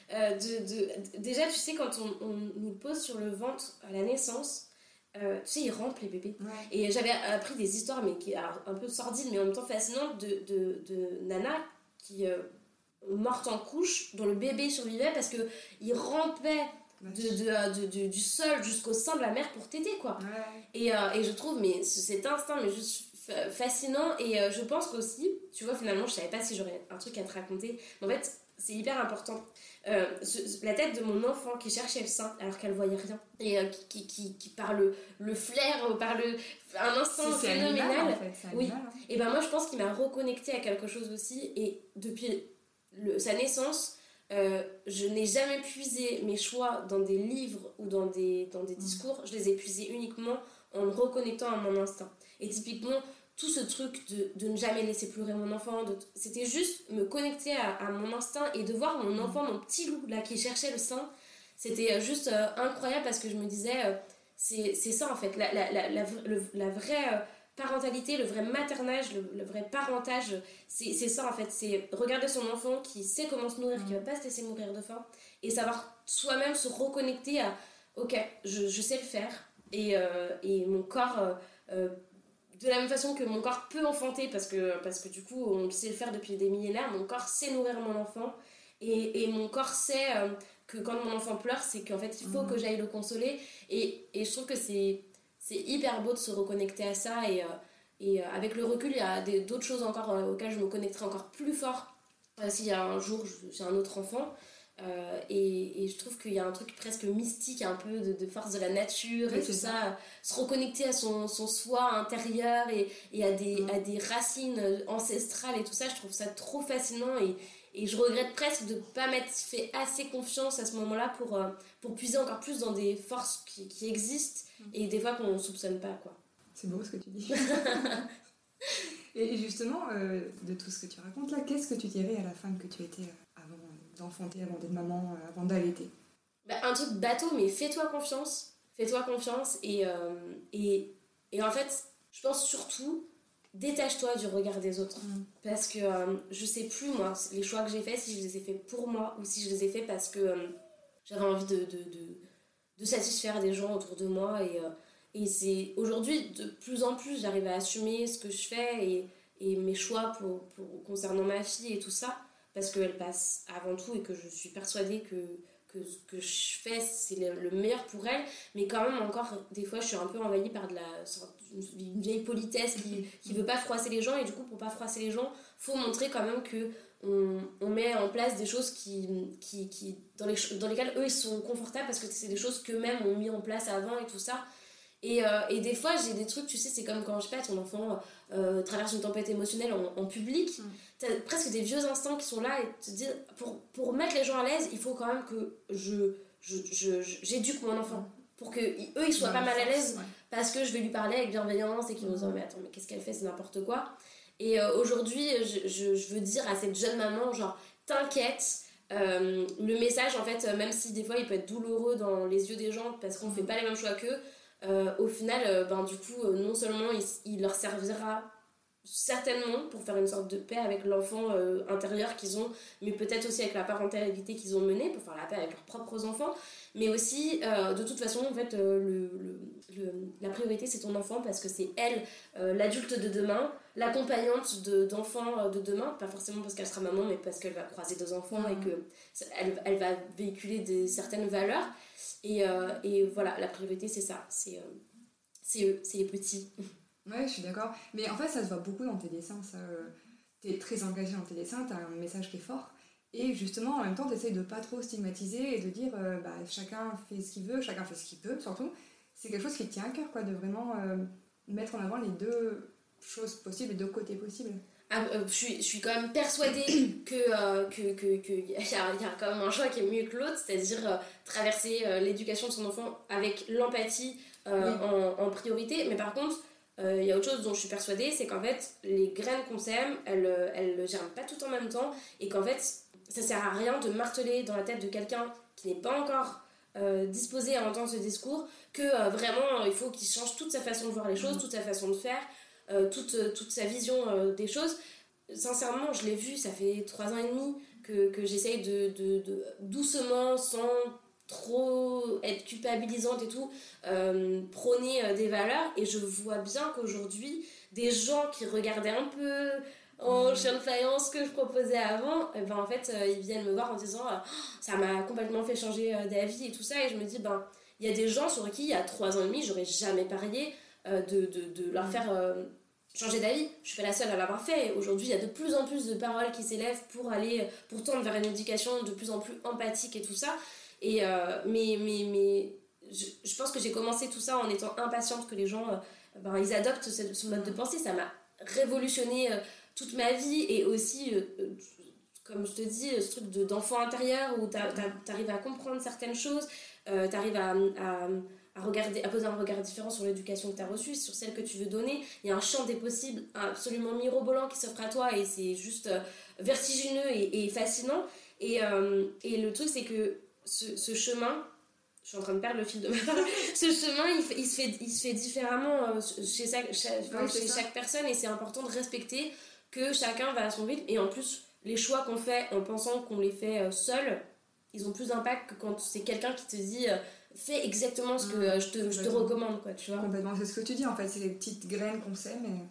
de, de- déjà tu sais quand on, on nous pose sur le ventre à la naissance euh, tu sais ils rampent les bébés Ouais. et j'avais appris des histoires, mais qui alors, un peu sordides, mais en même temps fascinantes, de, de, de Nana qui euh, morte en couche, dont le bébé survivait parce que il rampait de, de, euh, de- de- du sol jusqu'au sein de la mère pour téter, quoi. Ouais. Et, euh, et je trouve mais ce- cet instinct mais juste fa- fascinant et je pense qu'aussi tu vois finalement je savais pas si j'aurais un truc à te raconter mais en fait c'est hyper important Euh, ce- ce- la tête de mon enfant qui cherchait le sein alors qu'elle voyait rien et euh, qui, qui, qui, qui par le, le flair euh, par le un instant phénoménal animal, en fait. c'est Oui. animal, hein. et ben moi je pense qu'il m'a reconnecté à quelque chose aussi et depuis le- sa naissance euh, je n'ai jamais puisé mes choix dans des livres ou dans des, dans des discours je les ai puisés uniquement en me reconnectant à mon instinct et typiquement tout ce truc de, de ne jamais laisser pleurer mon enfant c'était juste me connecter à, à mon instinct et de voir mon enfant mon petit loup là qui cherchait le sein c'était euh, juste euh, incroyable parce que je me disais euh, c'est ça en fait. La, la, la, la, le- la vraie euh, parentalité, le vrai maternage, le, le vrai parentage, c'est c'est ça en fait. C'est regarder son enfant qui sait comment se nourrir, qui va pas se laisser mourir de faim, et savoir soi-même se reconnecter à ok, je, je sais le faire, et, et mon corps, de la même façon que mon corps peut enfanter, parce que, parce que du coup on sait le faire depuis des millénaires, mon corps sait nourrir mon enfant, et, et mon corps sait euh, que quand mon enfant pleure, c'est qu'en fait il faut Mhm. que j'aille le consoler, et, et je trouve que c'est hyper beau de se reconnecter à ça. Et, euh, et euh, avec le recul il y a des- d'autres choses encore auxquelles je me connecterai encore plus fort s'il y a un jour j'ai un autre enfant Euh, et, et je trouve qu'il y a un truc presque mystique un peu de, de force de la nature Oui, et tout ça. se reconnecter à son, son soi intérieur et, et à, des, Mm. à des racines ancestrales et tout ça je trouve ça trop fascinant et, et je regrette presque de ne pas m'être fait assez confiance à ce moment-là pour, euh, pour puiser encore plus dans des forces qui, qui existent et des fois qu'on ne soupçonne pas quoi. C'est beau ce que tu dis. et justement, euh, de tout ce que tu racontes là, qu'est-ce que tu dirais à la femme que tu étais d'enfanter, avant d'être maman, euh, avant d'allaiter Bah, un truc bateau, mais fais-toi confiance. Fais-toi confiance et, euh, et, et en fait, je pense surtout, détache-toi du regard des autres. Mm. Parce que euh, je sais plus, moi, les choix que j'ai faits, si je les ai faits pour moi ou si je les ai faits parce que euh, j'avais envie de, de, de, de satisfaire des gens autour de moi. Et, et c'est aujourd'hui, de plus en plus, j'arrive à assumer ce que je fais et, et mes choix pour, pour, concernant ma fille et tout ça, parce qu'elle passe avant tout et que je suis persuadée que que ce que je fais, c'est le, meilleur pour elle. Mais quand même, encore, des fois, je suis un peu envahie par de la, une vieille politesse qui, qui veut pas froisser les gens. Et du coup, pour pas froisser les gens, faut montrer quand même que on, on met en place des choses qui, qui, qui dans, les, dans lesquelles eux, ils sont confortables parce que c'est des choses qu'eux-mêmes ont mis en place avant et tout ça. Et, euh, et, des fois, j'ai des trucs, tu sais, c'est comme quand je sais pas, ton enfant euh, traverse une tempête émotionnelle en, en public. Mm. T'as presque des vieux instants qui sont là et te dire, pour, pour mettre les gens à l'aise, il faut quand même que je, j'éduque je, mon enfant. Mm. Pour que eux, ils soient pas mal à l'aise parce que je vais lui parler avec bienveillance et qu'ils vont se dire, mais attends, mais qu'est-ce qu'elle fait, c'est n'importe quoi. Et euh, aujourd'hui, je, je, veux dire à cette jeune maman, genre, t'inquiète. le message, en fait, même si des fois il peut être douloureux dans les yeux des gens parce qu'on ne fait mm. pas les mêmes choix qu'eux, euh, au final, euh, ben, du coup, euh, non seulement il, leur servira certainement pour faire une sorte de paix avec l'enfant intérieur qu'ils ont, mais peut-être aussi avec la parentalité qu'ils ont menée, pour faire la paix avec leurs propres enfants, mais aussi, de toute façon, en fait, le, le, la priorité, c'est ton enfant, parce que c'est elle, l'adulte de demain, l'accompagnante d'enfants de, demain, pas forcément parce qu'elle sera maman, mais parce qu'elle va croiser deux enfants et que elle, elle va véhiculer des, certaines valeurs. Et, euh, et voilà, la priorité, c'est ça. C'est euh, c'est eux, c'est les petits. Ouais, je suis d'accord. Mais en fait, ça se voit beaucoup dans tes dessins. Euh, tu es très engagé dans tes dessins, tu as un message qui est fort. Et justement, en même temps, tu essayes de pas trop stigmatiser et de dire bah, chacun fait ce qu'il veut, chacun fait ce qu'il peut, surtout. C'est quelque chose qui tient à cœur, quoi, de vraiment mettre en avant les deux choses possibles, les deux côtés possibles. Ah, euh, je, suis, je suis quand même persuadée que euh, qu'il que, y, a, y a quand même un choix qui est mieux que l'autre, c'est-à-dire euh, traverser l'éducation de son enfant avec l'empathie en, en, priorité. Mais par contre, il y a autre chose dont je suis persuadée, c'est qu'en fait, les graines qu'on sème, elles, elles ne germent pas tout en même temps, et qu'en fait, ça sert à rien de marteler dans la tête de quelqu'un qui n'est pas encore disposé à entendre ce discours, que vraiment, il faut qu'il change toute sa façon de voir les choses, mmh. toute sa façon de faire, toute, toute sa vision euh, des choses. Sincèrement, je l'ai vu, ça fait trois ans et demi que, que j'essaye de, de, de, doucement, sans trop être culpabilisante et tout, euh, prôner des valeurs. Et je vois bien qu'aujourd'hui, des gens qui regardaient un peu en mmh. chien de faïence que je proposais avant, eh ben en fait, ils viennent me voir en disant ça m'a complètement fait changer d'avis et tout ça. Et je me dis, ben, il y a des gens sur qui, il y a trois ans et demi, j'aurais jamais parié euh, de, de, de, leur faire euh, changer d'avis. Je suis pas la seule à l'avoir fait. Aujourd'hui, il y a de plus en plus de paroles qui s'élèvent pour aller, pour tendre vers une éducation de plus en plus empathique et tout ça. Et, euh, mais, mais, mais je, je pense que j'ai commencé tout ça en étant impatiente que les gens ben, ils adoptent ce, mode de mm. pensée. Ça m'a révolutionné toute ma vie et aussi, comme je te dis, ce truc d'enfant intérieur où tu arrives à comprendre certaines choses, tu arrives à, à à, regarder, à poser un regard différent sur l'éducation que tu as reçue, sur celle que tu veux donner. Il y a un champ des possibles absolument mirobolant qui s'offre à toi et c'est juste euh, vertigineux et, fascinant. Et, euh, et, le truc, c'est que ce, ce, chemin, je suis en train de perdre le fil de ma parole, ce chemin, il, il, se fait, il se fait différemment euh, chez, chaque, chez chaque personne et c'est important de respecter que chacun va à son rythme. Et en plus, les choix qu'on fait en pensant qu'on les fait seuls, ils ont plus d'impact que quand c'est quelqu'un qui te dit fais exactement ce que mmh, je, te, je, te, recommande, quoi, tu vois. Complètement, c'est ce que tu dis, en fait, c'est les petites graines qu'on sème et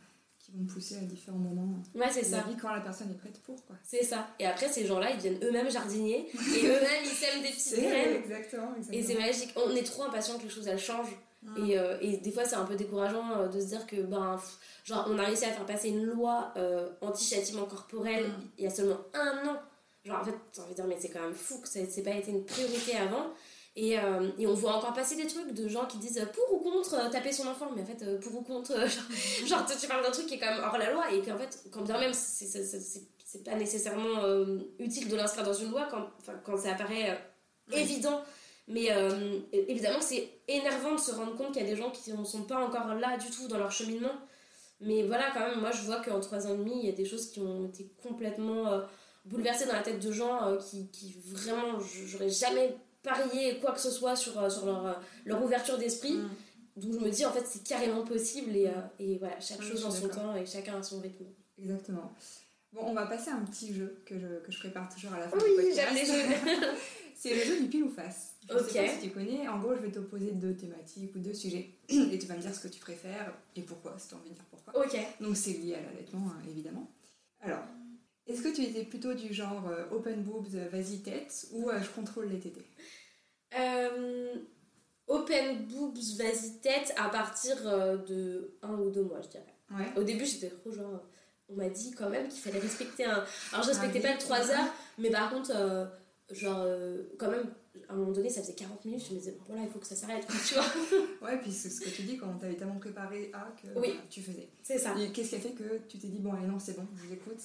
qui vont pousser à différents moments ouais, c'est ça. vie quand la personne est prête pour, quoi. C'est ça. Et après, ces gens-là, ils deviennent eux-mêmes jardiniers et eux-mêmes, ils sèment des petites graines. Exactement, exactement. Et c'est magique. On est trop impatient que les choses, elles changent. Mmh. Et, euh, et, des fois, c'est un peu décourageant euh, de se dire que, ben, genre, on a réussi à faire passer une loi euh, anti-châtiment corporel mmh. il y a seulement un an. Genre, en fait, j'ai envie de dire, mais c'est quand même fou que ça n'ait pas été une priorité avant. Et, euh, et, on voit encore passer des trucs de gens qui disent pour ou contre euh, taper son enfant, mais en fait, euh, pour ou contre, genre, tu parles d'un truc qui est quand même hors la loi, et qu'en fait, quand bien même c'est pas nécessairement utile de l'inscrire dans une loi quand, quand ça apparaît évident. Mais évidemment, c'est énervant de se rendre compte qu'il y a des gens qui ne sont pas encore là du tout dans leur cheminement. Mais voilà, quand même, moi je vois qu'en trois ans et demi, il y a des choses qui ont été complètement bouleversées dans la tête de gens qui, qui vraiment, j'aurais jamais parier quoi que ce soit sur, euh, sur leur, euh, leur ouverture d'esprit. Mm. Donc je me dis, en fait, c'est carrément possible et, euh, et voilà, chaque chose en son temps et chacun a son rythme. Exactement. Bon, on va passer à un petit jeu que je, que je prépare toujours à la fin Oui, du podcast. j'aime les jeux. C'est le jeu du pile ou face. Je Ok. sais pas si tu connais. En gros, je vais t'opposer deux thématiques ou deux sujets et tu vas me dire ce que tu préfères et pourquoi, si tu as envie de dire pourquoi. Ok. Donc c'est lié à l'allaitement, hein, évidemment. Alors, est-ce que tu étais plutôt du genre euh, open boobs, euh, vas-y tête, ou euh, je contrôle les tétés? Euh, open boobs, vas-y tête, à partir de un ou deux mois, je dirais. Ouais. Au début, j'étais trop genre. On m'a dit quand même qu'il fallait respecter un. Alors, je respectais oui, pas le 3 ouais. heures, mais par contre, euh, genre, euh, quand même, à un moment donné, ça faisait 40 minutes. Je me disais, bon, voilà, il faut que ça s'arrête, tu vois. Ouais, puis c'est ce que tu dis quand on t'avait tellement préparé à que Oui. voilà, tu faisais. C'est ça. Et qu'est-ce qui a fait que tu t'es dit, bon, allez, non, c'est bon, je vous écoute?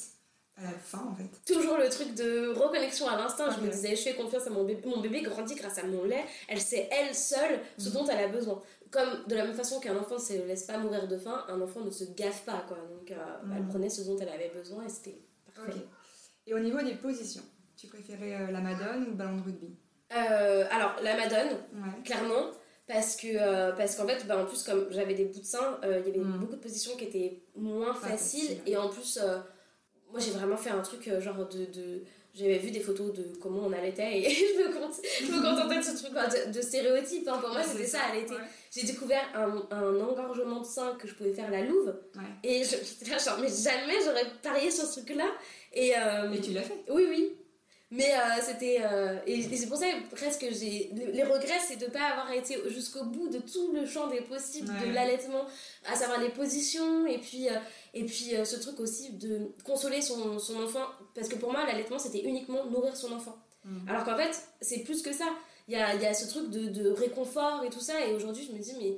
À la fin en fait Toujours le truc de reconnexion à l'instinct. Je me disais, je fais confiance à mon bébé. Mon bébé grandit grâce à mon lait. Elle sait elle seule ce Mhm. dont elle a besoin. Comme de la même façon qu'un enfant ne se laisse pas mourir de faim, un enfant ne se gaffe pas, quoi. Donc, euh, Mhm. elle prenait ce dont elle avait besoin et c'était parfait. Et au niveau des positions, tu préférais euh, la madone ou le ballon de rugby? Euh, alors, la madone, Ouais. clairement. Parce que euh, parce qu'en fait, bah, en plus, comme j'avais des bouts de sein, euh, il y avait Mhm. beaucoup de positions qui étaient moins faciles. Et en plus, euh, moi j'ai vraiment fait un truc euh, genre de. de j'avais vu des photos de comment on allaitait et je me, compte, je me contentais de ce truc de, de stéréotypes. hein. Pour moi, c'était c'est ça, allaiter. Ouais. J'ai découvert un, un engorgement de sein que je pouvais faire la louve. Ouais. Et je- j'étais là, genre, mais jamais j'aurais parié sur ce truc-là. Et, euh, Et tu l'as fait? Oui, oui. Mais euh, c'était. euh, et et c'est pour ça que presque j'ai. Les regrets, c'est de ne pas avoir été jusqu'au bout de tout le champ des possibles Ouais. de l'allaitement, à savoir les positions, et puis, euh, et puis ce truc aussi de consoler son, son enfant. Parce que pour moi, l'allaitement, c'était uniquement nourrir son enfant. Mhm. Alors qu'en fait, c'est plus que ça. Il y a, y a ce truc de, de réconfort et tout ça. Et aujourd'hui, je me dis, mais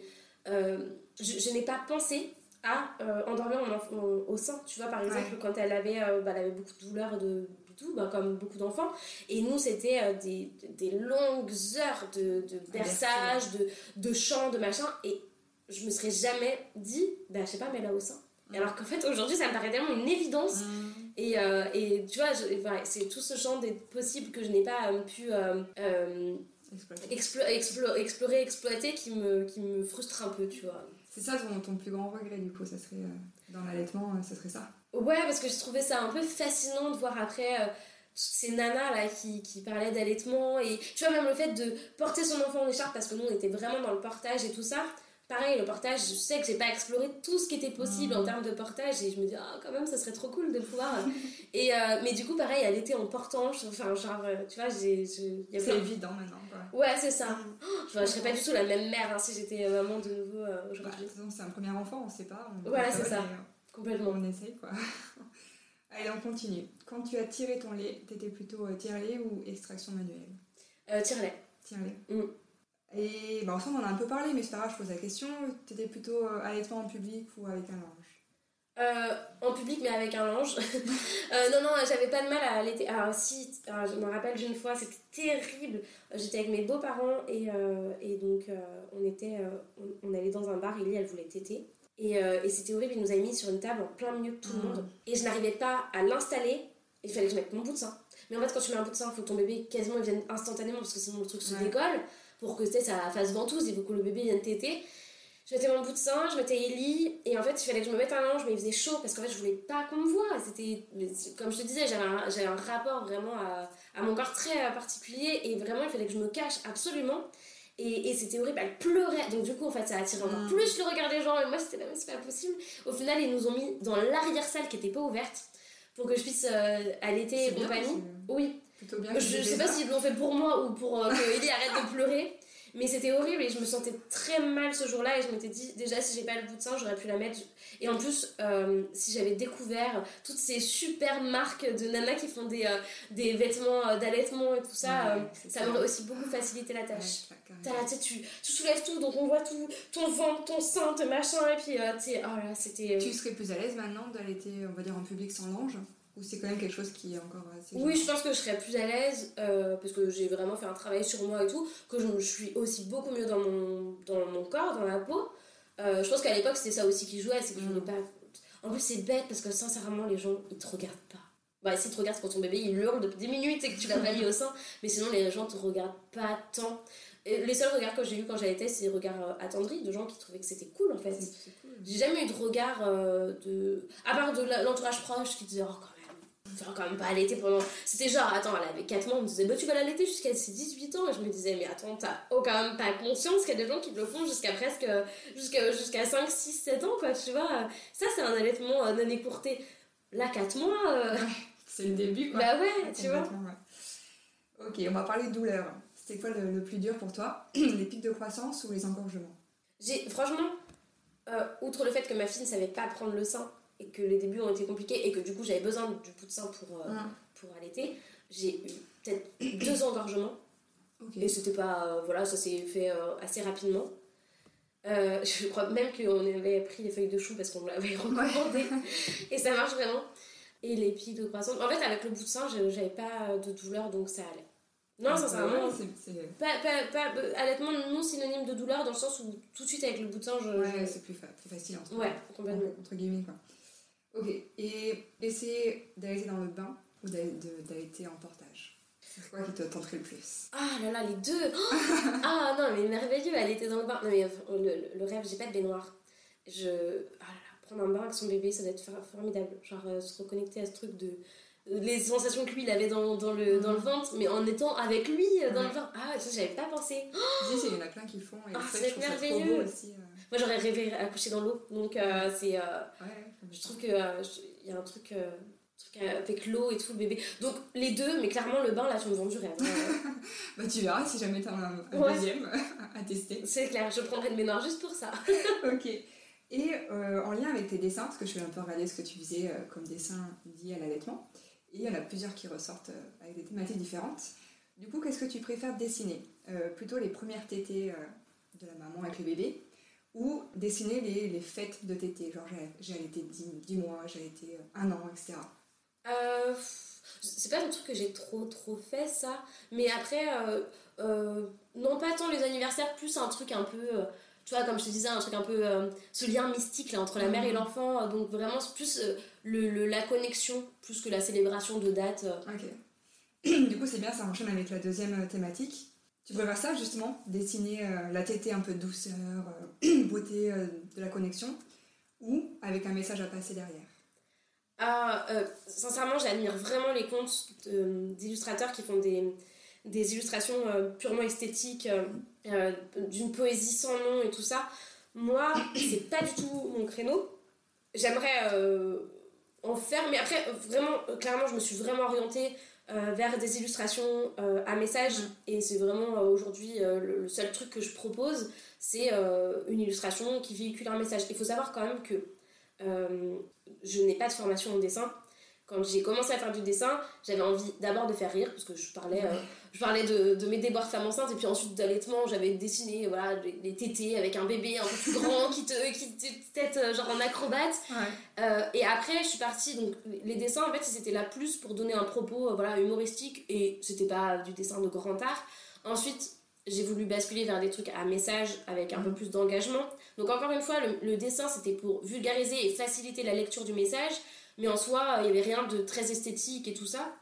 je, je n'ai pas pensé à endormir mon enfant au sein. Tu vois, par exemple, quand elle avait, bah, elle avait beaucoup de douleurs de tout, bah, comme beaucoup d'enfants. Et nous, c'était euh, des, des longues heures de, de berçage, de, de chant, de machin. Et je me serais jamais dit, bah, je sais pas, mais là au sein. Et Alors qu'en fait, aujourd'hui, ça me paraît tellement une évidence. Mhm. Et, euh, et tu vois, c'est tout ce champ des possibles que je n'ai pas euh, pu euh, euh, Exploité. explo- explo- explorer, exploiter qui me, qui me frustre un peu, tu vois. C'est ça ton, ton plus grand regret du coup, ça serait euh, dans l'allaitement, ça serait ça. Ouais, parce que je trouvais ça un peu fascinant de voir après euh, ces nanas là qui, qui parlaient d'allaitement et tu vois, même le fait de porter son enfant en écharpe parce que nous on était vraiment dans le portage et tout ça. Pareil, le portage, je sais que j'ai pas exploré tout ce qui était possible en termes de portage et je me dis, ah, quand même, ça serait trop cool de pouvoir. et, euh, mais du coup, pareil, elle était en portant, je- enfin, genre, euh, tu vois, j'ai. C'est plein- évident maintenant. Quoi. Ouais, c'est ça. Je, je serais pas du tout la même mère hein, si j'étais maman de nouveau euh, Bah, aujourd'hui. façon, c'est un premier enfant, on sait pas. On contrôle c'est ça. et, Complètement. On essaye quoi. Allez, on continue. Quand tu as tiré ton lait, t'étais plutôt euh, tire-lait ou extraction manuelle? Euh, Tire-lait. Tire-lait. Mm. Et bah, ensemble, on en a un peu parlé, mais c'est pas grave, je pose la question. T'étais plutôt euh, allaitement en public ou avec un linge? Euh, en public, mais avec un linge. Euh, non, non, j'avais pas de mal à allaiter. Alors, si, je me rappelle d'une fois, c'était terrible. J'étais avec mes beaux-parents et, euh, et donc on était, on, on allait dans un bar. Ellie, elle voulait téter. Et, euh, et c'était horrible, il nous a mis sur une table en plein milieu de tout le Mm. monde. Et je n'arrivais pas à l'installer. Il fallait que je mette mon bout de sein. Mais en fait, quand tu mets un bout de sein, il faut que ton bébé quasiment il vienne instantanément parce que sinon le truc se Ouais. décolle. Pour que ça fasse ventouse, il faut que le bébé vienne téter. Je mettais mon bout de sein, je mettais Ellie, et en fait, il fallait que je me mette un linge, mais il faisait chaud parce qu'en fait, je voulais pas qu'on me voie. C'était, comme je te disais, j'avais un, j'avais un rapport vraiment à, à mon corps très particulier, et vraiment, il fallait que je me cache absolument. Et, et c'était horrible, elle pleurait. Donc, du coup, en fait, ça a attiré encore Mm. plus le regard des gens, et moi, j'étais là, mais c'est pas possible. Au final, ils nous ont mis dans l'arrière-salle qui était pas ouverte pour que je puisse euh, allaiter et compagnie. Oui, Plutôt bien. je sais pas s'ils l'ont fait pour moi ou pour euh, que Ellie arrête de pleurer, mais c'était horrible et je me sentais très mal ce jour-là et je m'étais dit déjà si j'ai pas le bout de sein j'aurais pu la mettre. Et en plus euh, si j'avais découvert toutes ces super marques de nanas qui font des, euh, des vêtements euh, d'allaitement et tout ça Ouais, euh, ça m'aurait aussi beaucoup facilité la tâche. T'as tu, tu, tu soulèves tout donc on voit tout, ton ventre, ton sein, ton machin et puis tu sais, oh là c'était... Tu serais plus à l'aise maintenant d'allaiter, on va dire, en public sans linge? Ou c'est quand même quelque chose qui est encore assez. Oui, je pense que je serais plus à l'aise euh, parce que j'ai vraiment fait un travail sur moi et tout, que je, je suis aussi beaucoup mieux dans mon, dans mon corps, dans la peau. Euh, je pense qu'à l'époque, c'était ça aussi qui jouait, c'est que je Mm. voulais pas. En plus, c'est bête parce que sincèrement, les gens ils te regardent pas. Bah, si ils te regardent quand ton bébé il hurle depuis 10 minutes et que tu l'as pas mis au sein, mais sinon, les gens te regardent pas tant. Et les seuls regards que j'ai eu quand j'allaitais, c'est des regards euh, attendris de gens qui trouvaient que c'était cool en fait. Cool. J'ai jamais eu de regard euh, de. À part de l'entourage proche qui disait, oh, enfin quand même pas allaiter pendant c'était genre attends elle avait 4 mois on me disait bah tu vas l'allaiter jusqu'à ses 18 ans. Et je me disais mais attends t'as oh, quand même pas conscience qu'il y a des gens qui le font jusqu'à presque jusqu'à jusqu'à 5 6 7 ans quoi tu vois. Ça c'est un allaitement non écourté. Là 4 mois c'est le début quoi. Bah ouais tu vois. Ok on va parler de douleur. C'était quoi le, plus dur pour toi? Les pics de croissance ou les engorgements? J'ai franchement euh, outre le fait que ma fille ne savait pas prendre le sein et que les débuts ont été compliqués et que du coup j'avais besoin du bout de sein pour, euh, pour allaiter, j'ai eu peut-être deux engorgements. Et c'était pas. Euh, voilà, ça s'est fait assez rapidement. je crois même qu'on avait pris les feuilles de chou parce qu'on l'avait recommandé. et ça marche vraiment. Et les pics de croissance. En fait, avec le bout de sein, j'avais pas de douleur donc ça allait. Non, sincèrement, c'est. Pas, pas, pas, allaitement non synonyme de douleur dans le sens où tout de suite avec le bout de sein, je. Ouais, c'est plus, plus, facile entre, ouais, complètement. entre guillemets quoi. Ok, et essayer d'allaiter dans le bain ou d'allaiter en portage? C'est quoi qui te tenterait le plus? Ah là là, les deux Ah non, mais merveilleux, elle était dans le bain. Non, mais le, le rêve, j'ai pas de baignoire. Je. Ah là là, prendre un bain avec son bébé, ça doit être formidable. Genre euh, se reconnecter à ce truc de les sensations que lui il avait dans, dans, le, dans le mm. ventre, mais en étant avec lui euh, dans le ventre. Ah, ça j'avais pas pensé. Oh il y en a plein qui le font. Et ah, c'est merveilleux. Aussi, euh. Moi j'aurais rêvé accoucher dans l'eau, donc euh, c'est. je trouve qu'il y a un truc, truc avec l'eau et tout, le bébé. Donc les deux, mais clairement le bain là, tu me vends du rêve. bah tu verras si jamais t'as un, un deuxième à tester. C'est clair, je prendrai le ménage juste pour ça. ok. Et en lien avec tes dessins, parce que je vais un peu regarder ce que tu faisais comme dessin lié à l'allaitement. Et il y en a plusieurs qui ressortent euh, avec des thématiques différentes. Du coup, qu'est-ce que tu préfères dessiner? Euh, Plutôt les premières tétées euh, de la maman avec le bébé ou dessiner les, les fêtes de tétée Genre, j'ai allaité 10, 10, mois, j'ai allaité un an, etc. Euh, c'est pas un truc que j'ai trop trop fait ça mais après non pas tant les anniversaires plus un truc un peu tu vois, comme je te disais, un truc un peu. Euh, ce lien mystique là, entre la mère et mhm. l'enfant. Donc vraiment, c'est plus euh, le, la connexion, plus que la célébration de date. Euh. Ok. du coup, c'est bien, ça enchaîne avec la deuxième thématique. Tu préfères ça justement Dessiner la tétée un peu douceur, beauté de la connexion, ou avec un message à passer derrière? Ah, sincèrement, j'admire vraiment les comptes d'illustrateurs qui font des, des illustrations purement esthétiques euh, d'une poésie sans nom et tout ça. Moi, c'est pas du tout mon créneau. J'aimerais euh, en faire, mais après, vraiment, clairement, je me suis vraiment orientée euh, vers des illustrations à message. Et c'est vraiment aujourd'hui le, seul truc que je propose, c'est une illustration qui véhicule un message. Il faut savoir quand même que je n'ai pas de formation en dessin quand j'ai commencé à faire du dessin, j'avais envie d'abord de faire rire, parce que je parlais, euh, je parlais de, de, mes déboires de femme enceinte, et puis ensuite d'allaitement, j'avais dessiné voilà, les, tétés avec un bébé un peu plus grand qui te, qui te tête euh, genre en acrobate. Euh, et après, je suis partie, donc les dessins, en fait, c'était là plus pour donner un propos voilà, humoristique, et c'était pas du dessin de grand art. Ensuite, j'ai voulu basculer vers des trucs à message avec un peu plus d'engagement. Donc encore une fois, le dessin, c'était pour vulgariser et faciliter la lecture du message. Mais en soi, il n'y avait rien de très esthétique et tout ça.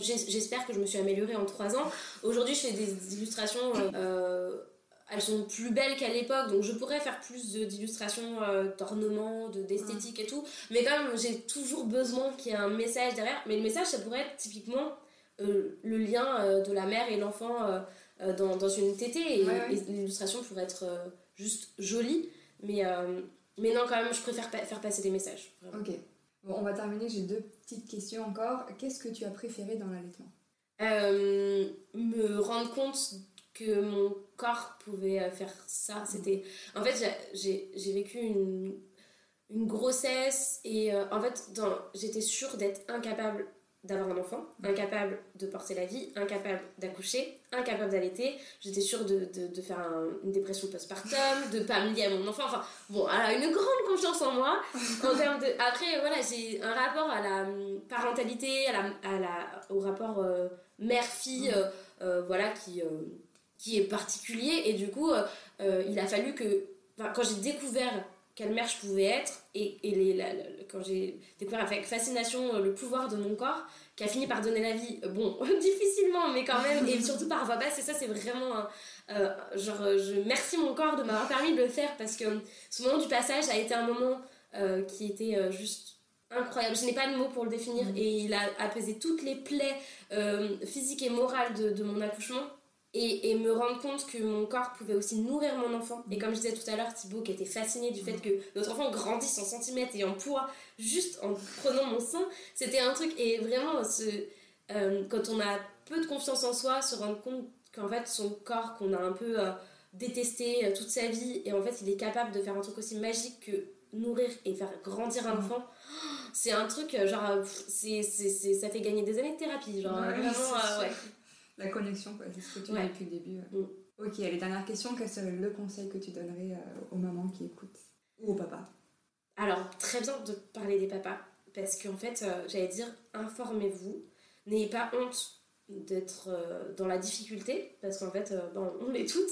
J'espère que je me suis améliorée en trois ans. Aujourd'hui, je fais des illustrations, euh, euh, elles sont plus belles qu'à l'époque, donc je pourrais faire plus d'illustrations euh, d'ornements, d'esthétique et tout. Mais quand même, j'ai toujours besoin qu'il y ait un message derrière. Mais le message, ça pourrait être typiquement le lien de la mère et l'enfant dans, dans, une tétée. Et, l'illustration pourrait être juste jolie. Mais, mais non, quand même, je préfère faire passer des messages. Ok. Bon, on va terminer, j'ai deux petites questions encore. Qu'est-ce que tu as préféré dans l'allaitement? Euh, Me rendre compte que mon corps pouvait euh, faire ça. C'était... En fait, j'ai vécu une, une grossesse et euh, en fait, j'étais sûre d'être incapable d'avoir un enfant, incapable de porter la vie, incapable d'accoucher, incapable d'allaiter. J'étais sûre de, de, de faire une dépression postpartum, de pas me lier à mon enfant. Enfin, bon, elle a une grande confiance en moi. En termes de... Après, voilà, j'ai un rapport à la hum, parentalité, à la, à la, au rapport euh, mère-fille, euh, euh, voilà, qui, qui est particulier. Et du coup, il a fallu que, quand j'ai découvert quelle mère je pouvais être et, et les, quand j'ai découvert avec fascination euh, le pouvoir de mon corps qui a fini par donner la vie bon difficilement mais quand même et surtout par voie basse et ça c'est vraiment euh, genre je merci mon corps de m'avoir permis de le faire parce que ce moment du passage a été un moment euh, qui était juste incroyable. Je n'ai pas de mots pour le définir Mm. et il a apaisé toutes les plaies euh, physiques et morales de, de mon accouchement. Et, et me rendre compte que mon corps pouvait aussi nourrir mon enfant. Et comme je disais tout à l'heure, Thibaut qui était fasciné du fait que notre enfant grandisse en centimètres et en poids juste en prenant mon sein, c'était un truc. Et vraiment, ce, euh, quand on a peu de confiance en soi, se rendre compte qu'en fait, son corps qu'on a un peu euh, détesté euh, toute sa vie, et en fait, il est capable de faire un truc aussi magique que nourrir et faire grandir un enfant, c'est un truc, genre, c'est, ça fait gagner des années de thérapie. Genre, Ouais, vraiment, euh, ouais. La connexion, quoi, c'est ce que tu Ouais. dis depuis le début. ouais. Mm. Ok, allez, dernière question. Quel serait le conseil que tu donnerais euh, aux mamans qui écoutent Ou au papa Alors, très bien de parler des papas, parce qu'en fait, euh, j'allais dire, informez-vous, n'ayez pas honte d'être euh, dans la difficulté, parce qu'en fait, euh, ben, on l'est toutes.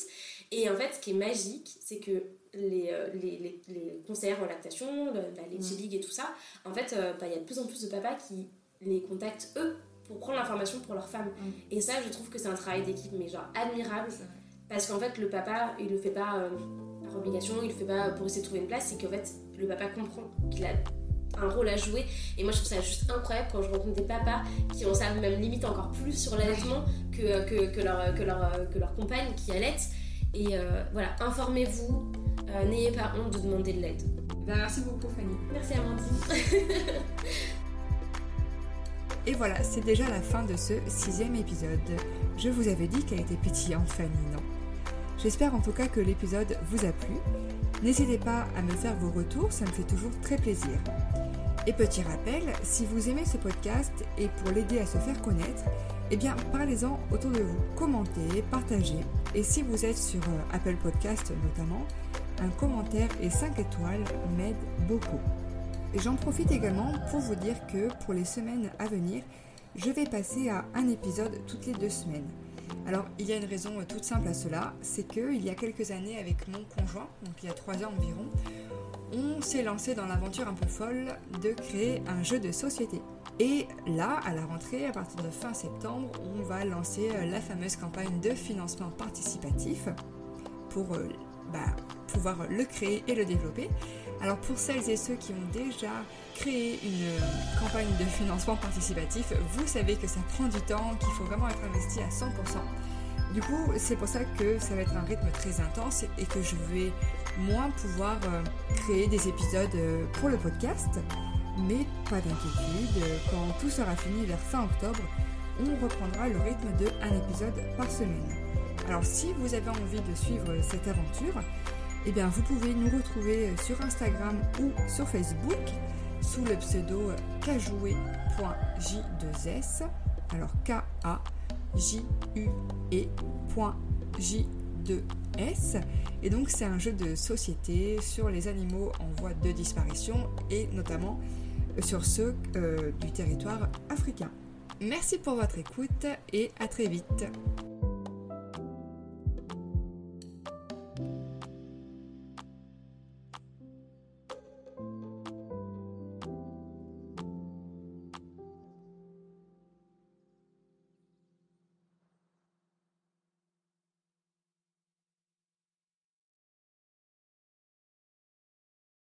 Et en fait, ce qui est magique, c'est que les, les, les, les conseillères en lactation, le- la Leche. League et tout ça, en fait, bah, il y a de plus en plus de papas qui les contactent eux pour prendre l'information pour leur femme. Mm. Et ça, je trouve que c'est un travail d'équipe, mais genre admirable. Parce qu'en fait, le papa, il le fait pas euh, par obligation, il le fait pas pour essayer de trouver une place, c'est qu'en fait, le papa comprend qu'il a un rôle à jouer. Et moi, je trouve ça juste incroyable quand je rencontre des papas qui en savent même limite encore plus sur l'allaitement que, que, que, leur, que, leur, que leur compagne qui allait. Et euh, voilà, informez-vous, euh, n'ayez pas honte de demander de l'aide. Ben, merci beaucoup, Fanny. Merci Amandine. Et voilà, c'est déjà la fin de ce sixième épisode. Je vous avais dit qu'elle était pétillante, Fanny, non? J'espère en tout cas que l'épisode vous a plu. N'hésitez pas à me faire vos retours, ça me fait toujours très plaisir. Et petit rappel, si vous aimez ce podcast et pour l'aider à se faire connaître, eh bien parlez-en autour de vous, commentez, partagez. Et si vous êtes sur euh, Apple Podcast notamment, un commentaire et 5 étoiles m'aide beaucoup. J'en profite également pour vous dire que pour les semaines à venir, je vais passer à un épisode toutes les deux semaines. Alors, il y a une raison toute simple à cela, c'est que il y a quelques années avec mon conjoint, donc il y a trois ans environ, on s'est lancé dans l'aventure un peu folle de créer un jeu de société. Et là, à la rentrée, à partir de fin septembre, on va lancer euh, la fameuse campagne de financement participatif pour euh, bah, pouvoir le créer et le développer. Alors pour celles et ceux qui ont déjà créé une euh, campagne de financement participatif, vous savez que ça prend du temps, qu'il faut vraiment être investi à 100%. Du coup, c'est pour ça que ça va être un rythme très intense et que je vais moins pouvoir euh, créer des épisodes euh, pour le podcast. Mais pas d'inquiétude, quand tout sera fini vers fin octobre, on reprendra le rythme de un épisode par semaine. Alors si vous avez envie de suivre cette aventure, eh bien vous pouvez nous retrouver sur Instagram ou sur Facebook sous le pseudo kajoué.j2s. Alors k a j u e J2S. Et donc c'est un jeu de société sur les animaux en voie de disparition et notamment sur ceux euh, du territoire africain. Merci pour votre écoute et à très vite.